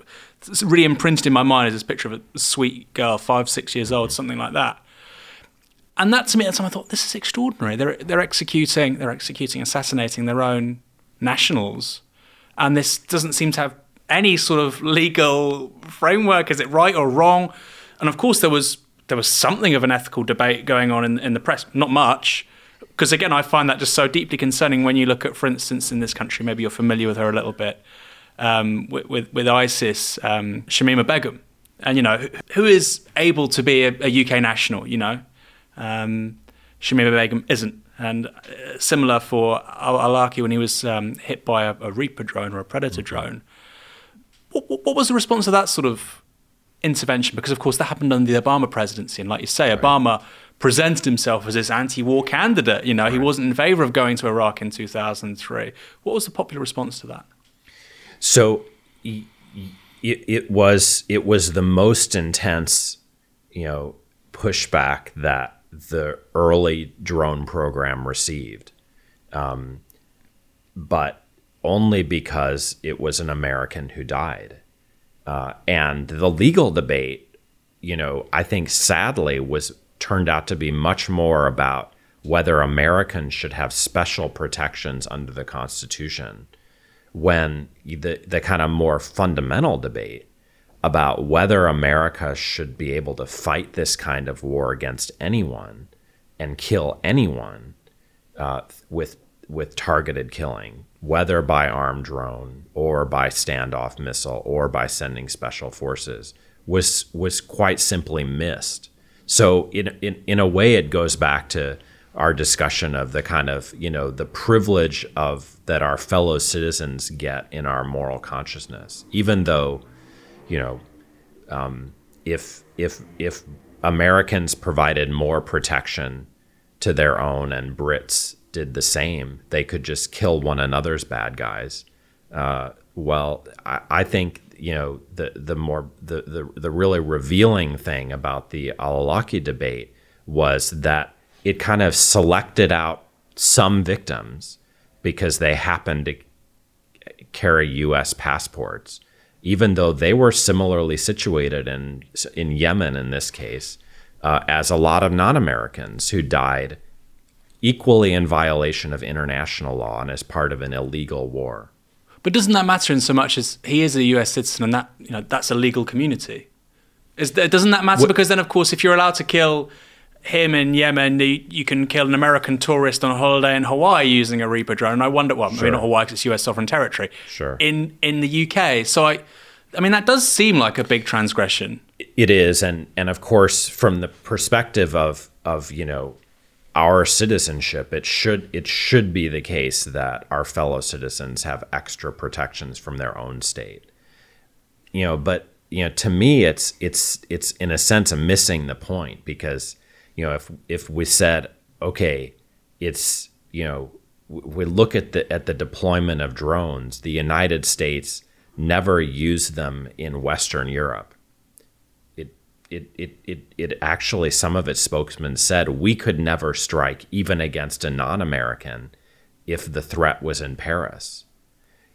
it's really imprinted in my mind as this picture of a sweet girl, five, six years old, something like that. And that to me, at the time I thought this is extraordinary. They're they're executing, they're executing, assassinating their own nationals, and this doesn't seem to have any sort of legal framework. Is it right or wrong? And of course, there was there was something of an ethical debate going on in, in the press. Not much, because again, I find that just so deeply concerning when you look at, for instance, in this country, maybe you're familiar with her a little bit, um, with, with, with ISIS, um, Shamima Begum, and you know who, is able to be a, a UK national. You know, um, Shamima Begum isn't. And uh, similar for Al Awlaki when he was um, hit by a, a, Reaper drone or a Predator mm-hmm. drone. What, what, was the response to that sort of intervention? Because, of course, that happened under the Obama presidency. And like you say, right. Obama presented himself as this anti-war candidate. You know, right. he wasn't in favor of going to Iraq in 2003. What was the popular response to that? So it, it was it was the most intense, you know, pushback that the early drone program received, um, but only because it was an American who died. Uh, and the legal debate, you know, I think sadly was turned out to be much more about whether Americans should have special protections under the Constitution when the, the kind of more fundamental debate about whether America should be able to fight this kind of war against anyone and kill anyone uh, with with targeted killing, whether by armed drone or by standoff missile or by sending special forces, was was quite simply missed. So in in, in a way, it goes back to our discussion of the kind of you know the privilege of that our fellow citizens get in our moral consciousness, even though you know, um, if if if Americans provided more protection to their own and Brits did the same, they could just kill one another's bad guys. Uh, well, I, I, think you know the the more the, the the really revealing thing about the Al-Awlaki debate was that it kind of selected out some victims because they happened to carry U.S. passports even though they were similarly situated in in Yemen in this case, uh, as a lot of non-Americans who died equally in violation of international law and as part of an illegal war. But doesn't that matter in so much as he is a U.S. citizen and that you know that's a legal community? Is that, doesn't that matter? What, because then, of course, if you're allowed to kill him in Yemen, you can kill an American tourist on a holiday in Hawaii using a Reaper drone. I wonder, well, sure. maybe not Hawaii because it's U.S. sovereign territory. Sure. In in the UK, so I, I mean, that does seem like a big transgression. It is, and and of course, from the perspective of of you know our citizenship, it should it should be the case that our fellow citizens have extra protections from their own state. You know, but you know, to me, it's it's it's in a sense a missing the point because you know, if if we said, okay, it's you know, we look at the at the deployment of drones, the United States never used them in Western Europe. It it it it, it actually some of its spokesmen said we could never strike even against a non-American if the threat was in Paris.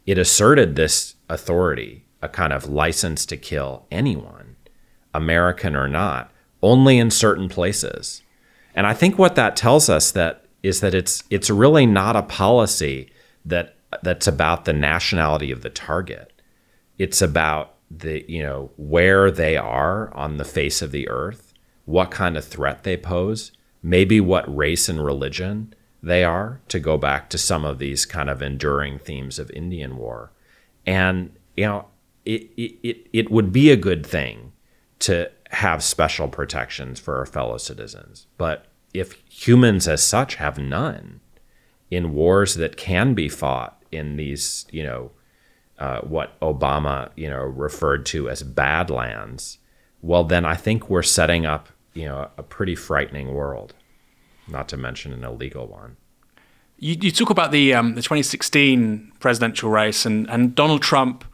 It asserted this authority, a kind of license to kill anyone, American or not, only in certain places. And I think what that tells us that is that it's it's really not a policy that that's about the nationality of the target. It's about the you know where they are on the face of the earth, what kind of threat they pose, maybe what race and religion they are to go back to some of these kind of enduring themes of Indian war. And you know, it it it would be a good thing to have special protections for our fellow citizens. But if humans as such have none in wars that can be fought in these, you know, uh, what Obama, you know, referred to as badlands, well, then I think we're setting up, you know, a pretty frightening world, not to mention an illegal one. You, you talk about the um, the 2016 presidential race, and, and Donald Trump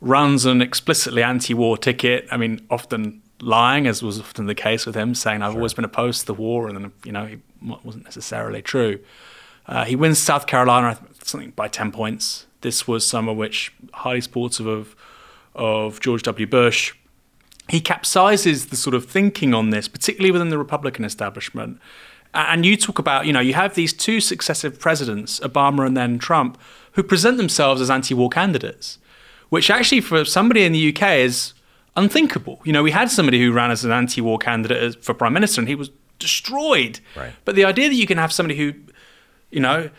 runs an explicitly anti-war ticket. I mean, often lying, as was often the case with him, saying I've sure. always been opposed to the war, and then you know, it wasn't necessarily true. Uh, he wins South Carolina, something by 10 points. This was summer which highly supportive of of George W. Bush. He capsizes the sort of thinking on this, particularly within the Republican establishment. And you talk about, you know, you have these two successive presidents, Obama and then Trump, who present themselves as anti war candidates, which actually for somebody in the UK is unthinkable. You know, we had somebody who ran as an anti war candidate for prime minister and he was destroyed. Right. But the idea that you can have somebody who, you know,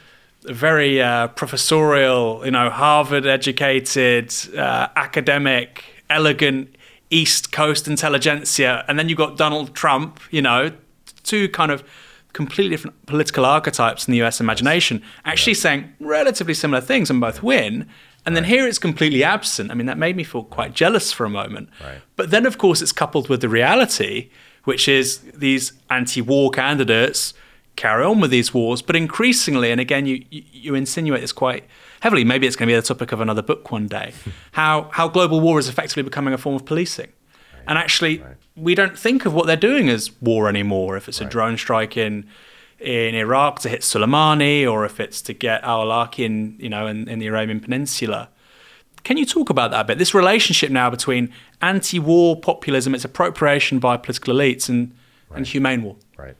a very uh, professorial, you know, Harvard educated, uh, academic, elegant East Coast intelligentsia, and then you've got Donald Trump, you know, two kind of completely different political archetypes in the US imagination, actually yeah. saying relatively similar things and both win. And then here it's completely absent. I mean, that made me feel quite jealous for a moment. Right. But then, of course, it's coupled with the reality, which is these anti war candidates carry on with these wars. But increasingly, and again, you, you insinuate this quite heavily, maybe it's going to be the topic of another book one day, how, how global war is effectively becoming a form of policing. Right. And actually, right. we don't think of what they're doing as war anymore. If it's a drone strike in in Iraq to hit Soleimani, or if it's to get al-Awlaki in, you know, in, in the Arabian Peninsula. Can you talk about that a bit? This relationship now between anti-war populism, its appropriation by political elites, and right. and humane war. Right.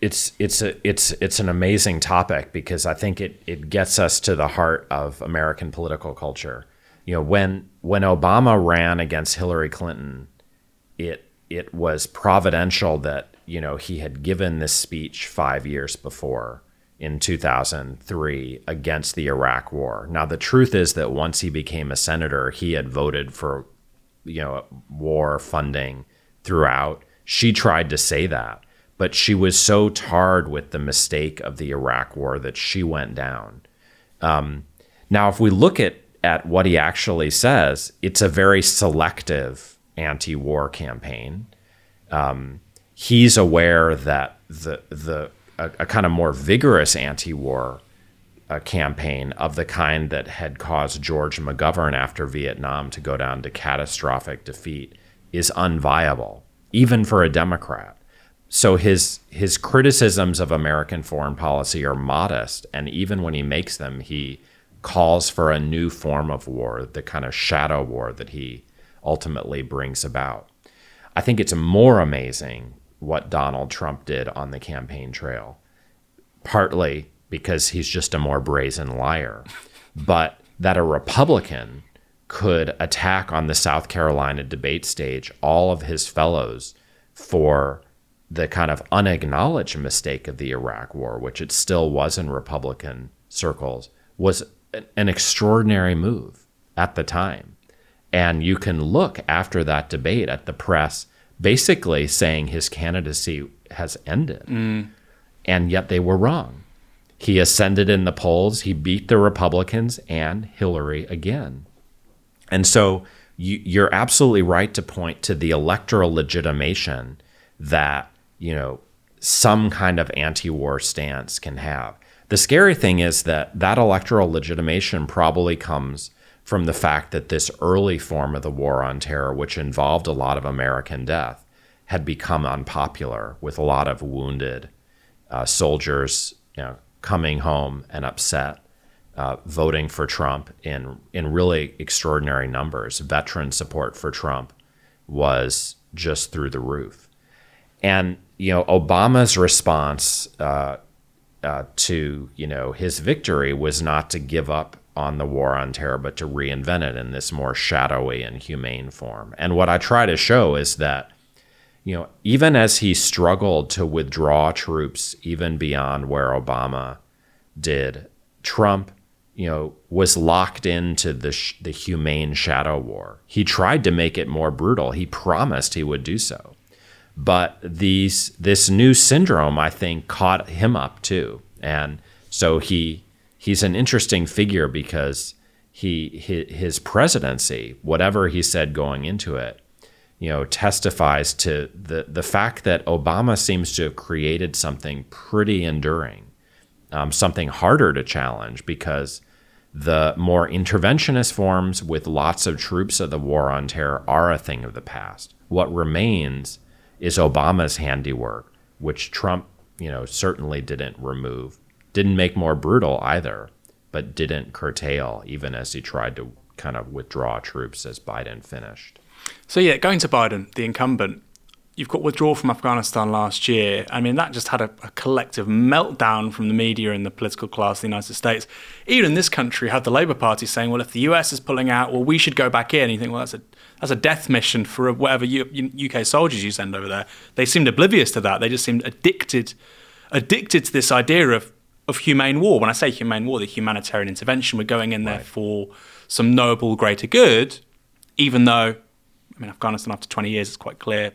It's it's a it's it's an amazing topic because I think it it gets us to the heart of American political culture. You know, when when Obama ran against Hillary Clinton, it it was providential that you know, he had given this speech five years before in 2003 against the Iraq war. Now, the truth is that once he became a senator, he had voted for, you know, war funding throughout. She tried to say that, but she was so tarred with the mistake of the Iraq war that she went down. Um, now, if we look at, at what he actually says, it's a very selective anti war campaign. Um, he's aware that the the a, a kind of more vigorous anti-war uh, campaign of the kind that had caused George McGovern after Vietnam to go down to catastrophic defeat is unviable, even for a Democrat. So his his criticisms of American foreign policy are modest, and even when he makes them, he calls for a new form of war, the kind of shadow war that he ultimately brings about. I think it's more amazing what Donald Trump did on the campaign trail, partly because he's just a more brazen liar, but that a Republican could attack on the South Carolina debate stage all of his fellows for the kind of unacknowledged mistake of the Iraq War, which it still was in Republican circles, was an extraordinary move at the time. And you can look after that debate at the press basically saying his candidacy has ended. Mm. And yet they were wrong. He ascended in the polls, he beat the Republicans and Hillary again. And so you, are absolutely right to point to the electoral legitimation that, you know, some kind of anti-war stance can have. The scary thing is that that electoral legitimation probably comes from the fact that this early form of the war on terror, which involved a lot of American death, had become unpopular with a lot of wounded uh, soldiers you know, coming home and upset, uh, voting for Trump in, in really extraordinary numbers. Veteran support for Trump was just through the roof. And, you know, Obama's response uh, uh to, you know, his victory was not to give up on the war on terror, but to reinvent it in this more shadowy and humane form. And what I try to show is that, you know, even as he struggled to withdraw troops even beyond where Obama did, Trump, you know, was locked into the sh- the humane shadow war. He tried to make it more brutal. He promised he would do so. But these this new syndrome, I think, caught him up too, and so he he's an interesting figure because he his presidency, whatever he said going into it, you know, testifies to the the fact that Obama seems to have created something pretty enduring, um, something harder to challenge because the more interventionist forms with lots of troops of the war on terror are a thing of the past. What remains is Obama's handiwork, which Trump, you know, certainly didn't remove, didn't make more brutal either, but didn't curtail even as he tried to kind of withdraw troops as Biden finished. So yeah, going to Biden, the incumbent, you've got withdrawal from Afghanistan last year. I mean, that just had a, a, collective meltdown from the media and the political class of the United States. Even in this country, had the Labour Party saying, "Well, if the US is pulling out, well, we should go back in." And you think, well, that's a that's a death mission for whatever U, UK soldiers you send over there. They seemed oblivious to that. They just seemed addicted addicted to this idea of of humane war. When I say humane war, the humanitarian intervention, we're going in there right. for some noble greater good, even though, I mean, Afghanistan after 20 years is quite clear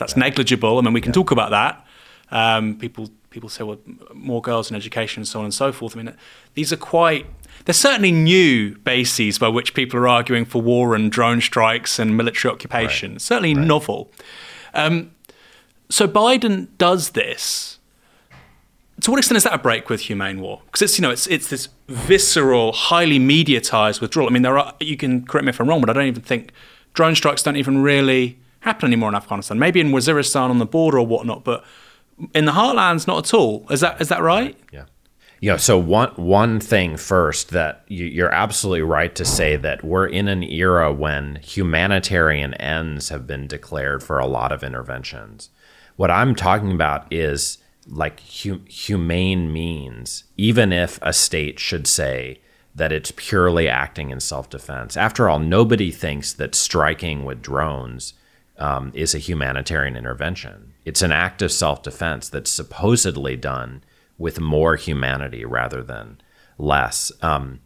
that's yeah. negligible. I mean, we can yeah. talk about that. Um, people people say, well, more girls in education and so on and so forth. I mean, these are quite there's certainly new bases by which people are arguing for war and drone strikes and military occupation. Right. Certainly right. novel. Um, so Biden does this. To what extent is that a break with humane war? Because it's you know it's it's this visceral, highly mediatized withdrawal. I mean, there are you can correct me if I'm wrong, but I don't even think drone strikes don't even really happen anymore in Afghanistan. Maybe in Waziristan on the border or whatnot, but in the heartlands, not at all. Is that is that right? Yeah. Yeah. So one one thing first that you, you're absolutely right to say that we're in an era when humanitarian ends have been declared for a lot of interventions. What I'm talking about is like hu- humane means, even if a state should say that it's purely acting in self defense. After all, nobody thinks that striking with drones um, is a humanitarian intervention. It's an act of self defense that's supposedly done with more humanity rather than less. Um,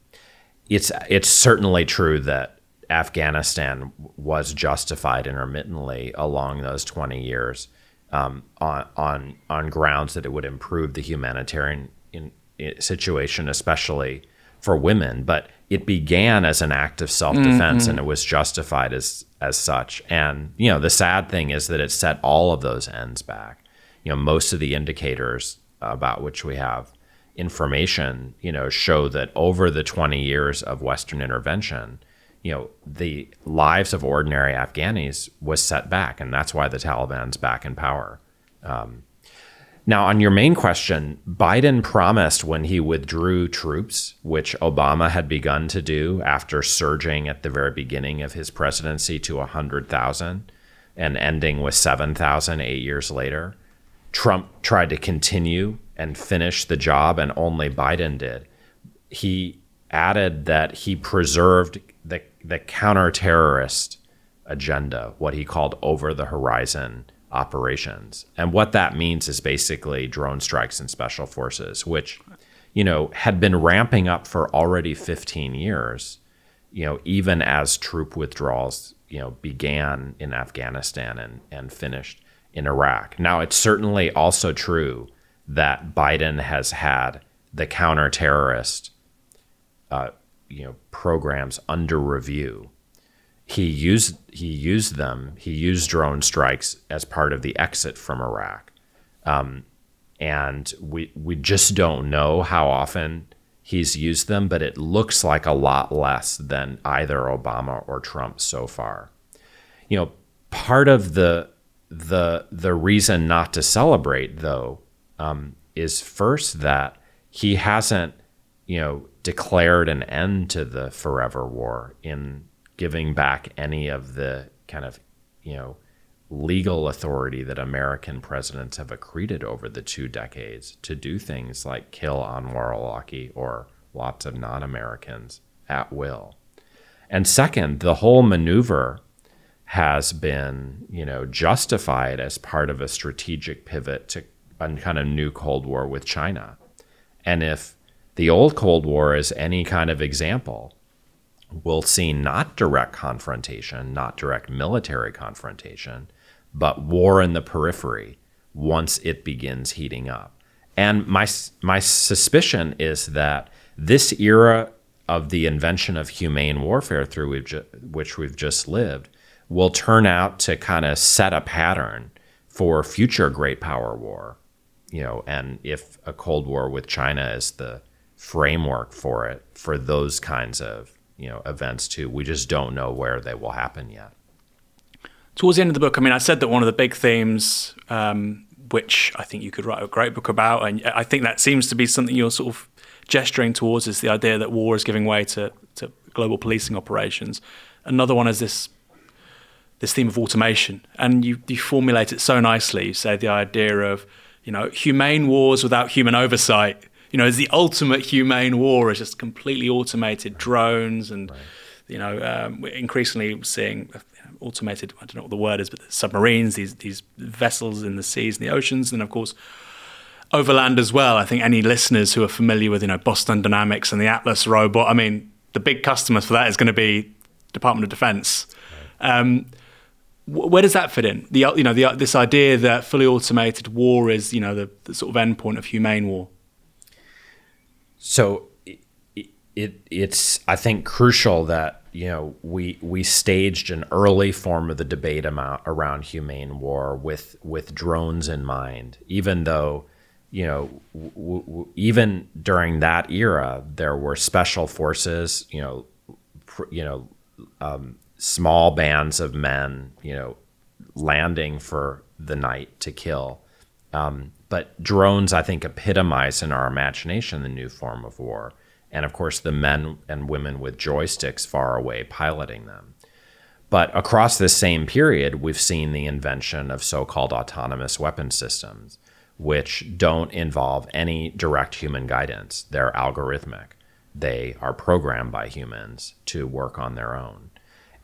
it's it's certainly true that Afghanistan was justified intermittently along those 20 years um, on on on grounds that it would improve the humanitarian in, in situation, especially for women. But it began as an act of self defense, mm-hmm. and it was justified as as such. And you know, the sad thing is that it set all of those ends back. You know, most of the indicators about which we have information, you know, show that over the 20 years of Western intervention, you know, the lives of ordinary Afghanis was set back, and that's why the Taliban's back in power. Um, now, on your main question, Biden promised when he withdrew troops, which Obama had begun to do after surging at the very beginning of his presidency to 100,000 and ending with 7,000 eight years later. Trump tried to continue and finish the job, and only Biden did. He added that he preserved the, the counter-terrorist agenda, what he called over the horizon operations. And what that means is basically drone strikes and special forces, which, you know, had been ramping up for already 15 years, you know, even as troop withdrawals, you know, began in Afghanistan and, and finished in Iraq. Now, it's certainly also true that Biden has had the counter-terrorist, uh, you know, programs under review he used he used them. He used drone strikes as part of the exit from Iraq, um, and we we just don't know how often he's used them, but it looks like a lot less than either Obama or Trump so far. You know, part of the the the reason not to celebrate though um, is first that he hasn't you know declared an end to the forever war in giving back any of the kind of, you know, legal authority that American presidents have accreted over the two decades to do things like kill Anwar al-Awlaki or lots of non-Americans at will. And second, the whole maneuver has been, you know, justified as part of a strategic pivot to a kind of new Cold War with China. And if the old Cold War is any kind of example, we'll see not direct confrontation, not direct military confrontation, but war in the periphery once it begins heating up. And my my suspicion is that this era of the invention of humane warfare through which we've just lived will turn out to kind of set a pattern for future great power war. You know, and if a Cold War with China is the framework for it, for those kinds of you know events too, we just don't know where they will happen yet. Towards the end of the book, I mean, I said that one of the big themes, um, which I think you could write a great book about, and I think that seems to be something you're sort of gesturing towards, is the idea that war is giving way to, to global policing operations. Another one is this this theme of automation, and you, you formulate it so nicely. You say the idea of you know humane wars without human oversight. You know, is the ultimate humane war is just completely automated drones, and right. you know, um, we're increasingly seeing automated. I don't know what the word is, but submarines, these these vessels in the seas and the oceans, and of course overland as well. I think any listeners who are familiar with you know Boston Dynamics and the Atlas robot, I mean, the big customers for that is going to be Department of Defense. Right. Um, where does that fit in? The you know the, this idea that fully automated war is you know the, the sort of endpoint of humane war. So it, it, it's I think crucial that you know we we staged an early form of the debate amount around humane war with with drones in mind, even though you know w- w- even during that era there were special forces, you know, pr- you know. Um, small bands of men, you know, landing for the night to kill. Um, but drones, I think, epitomize in our imagination the new form of war. And of course, the men and women with joysticks far away piloting them. But across this same period, we've seen the invention of so called autonomous weapon systems, which don't involve any direct human guidance. They're algorithmic, they are programmed by humans to work on their own.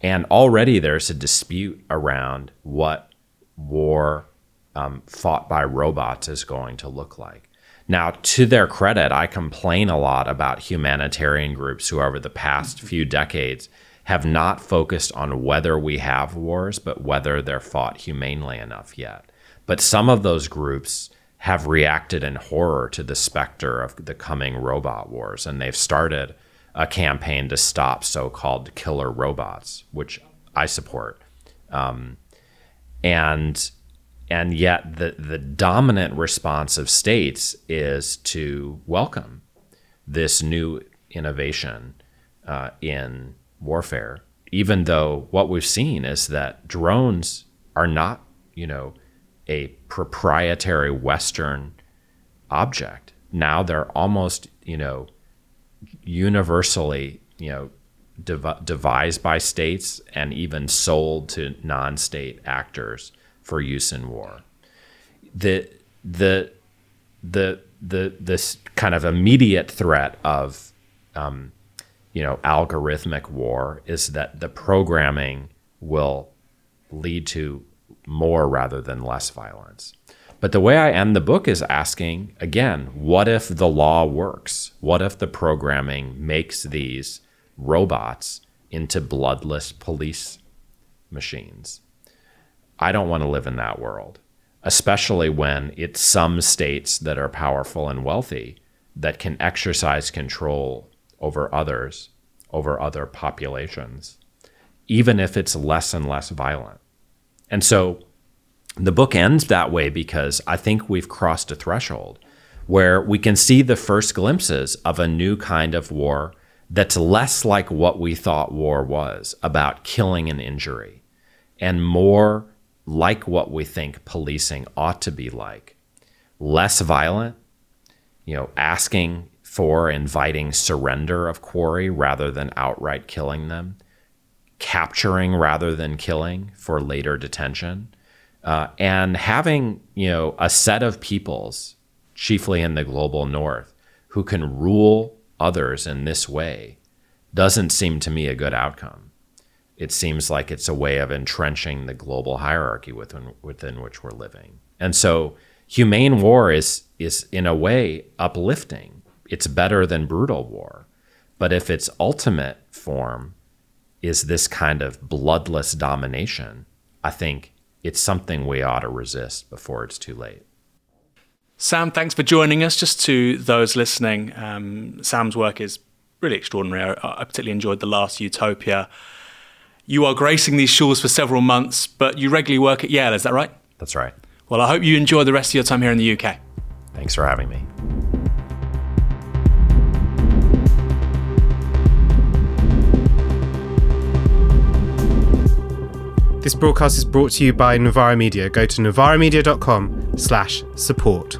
And already there's a dispute around what war um, fought by robots is going to look like. Now, to their credit, I complain a lot about humanitarian groups who, over the past few decades, have not focused on whether we have wars, but whether they're fought humanely enough yet. But some of those groups have reacted in horror to the specter of the coming robot wars, and they've started a campaign to stop so-called killer robots, which I support. Um, and and yet the the dominant response of states is to welcome this new innovation uh, in warfare, even though what we've seen is that drones are not, you know, a proprietary Western object. Now they're almost, you know, universally, you know, dev- devised by states and even sold to non-state actors for use in war. The the the the this kind of immediate threat of um, you know algorithmic war is that the programming will lead to more rather than less violence. But the way I end the book is asking again, what if the law works? What if the programming makes these robots into bloodless police machines? I don't want to live in that world, especially when it's some states that are powerful and wealthy that can exercise control over others, over other populations, even if it's less and less violent. And so the book ends that way because I think we've crossed a threshold where we can see the first glimpses of a new kind of war that's less like what we thought war was about killing and injury and more like what we think policing ought to be like. Less violent you know asking for inviting surrender of quarry rather than outright killing them. Capturing rather than killing for later detention. Uh, and having you know a set of peoples, chiefly in the global north, who can rule others in this way, doesn't seem to me a good outcome. It seems like it's a way of entrenching the global hierarchy within within which we're living. And so, humane war is is in a way uplifting. It's better than brutal war. But if its ultimate form is this kind of bloodless domination, I think it's something we ought to resist before it's too late. Sam, thanks for joining us. Just to those listening, um, Sam's work is really extraordinary. I, I particularly enjoyed The Last Utopia. You are gracing these shores for several months, but you regularly work at Yale, is that right? That's right. Well, I hope you enjoy the rest of your time here in the UK. Thanks for having me. This broadcast is brought to you by Novara Media. Go to novaramedia.com slash support.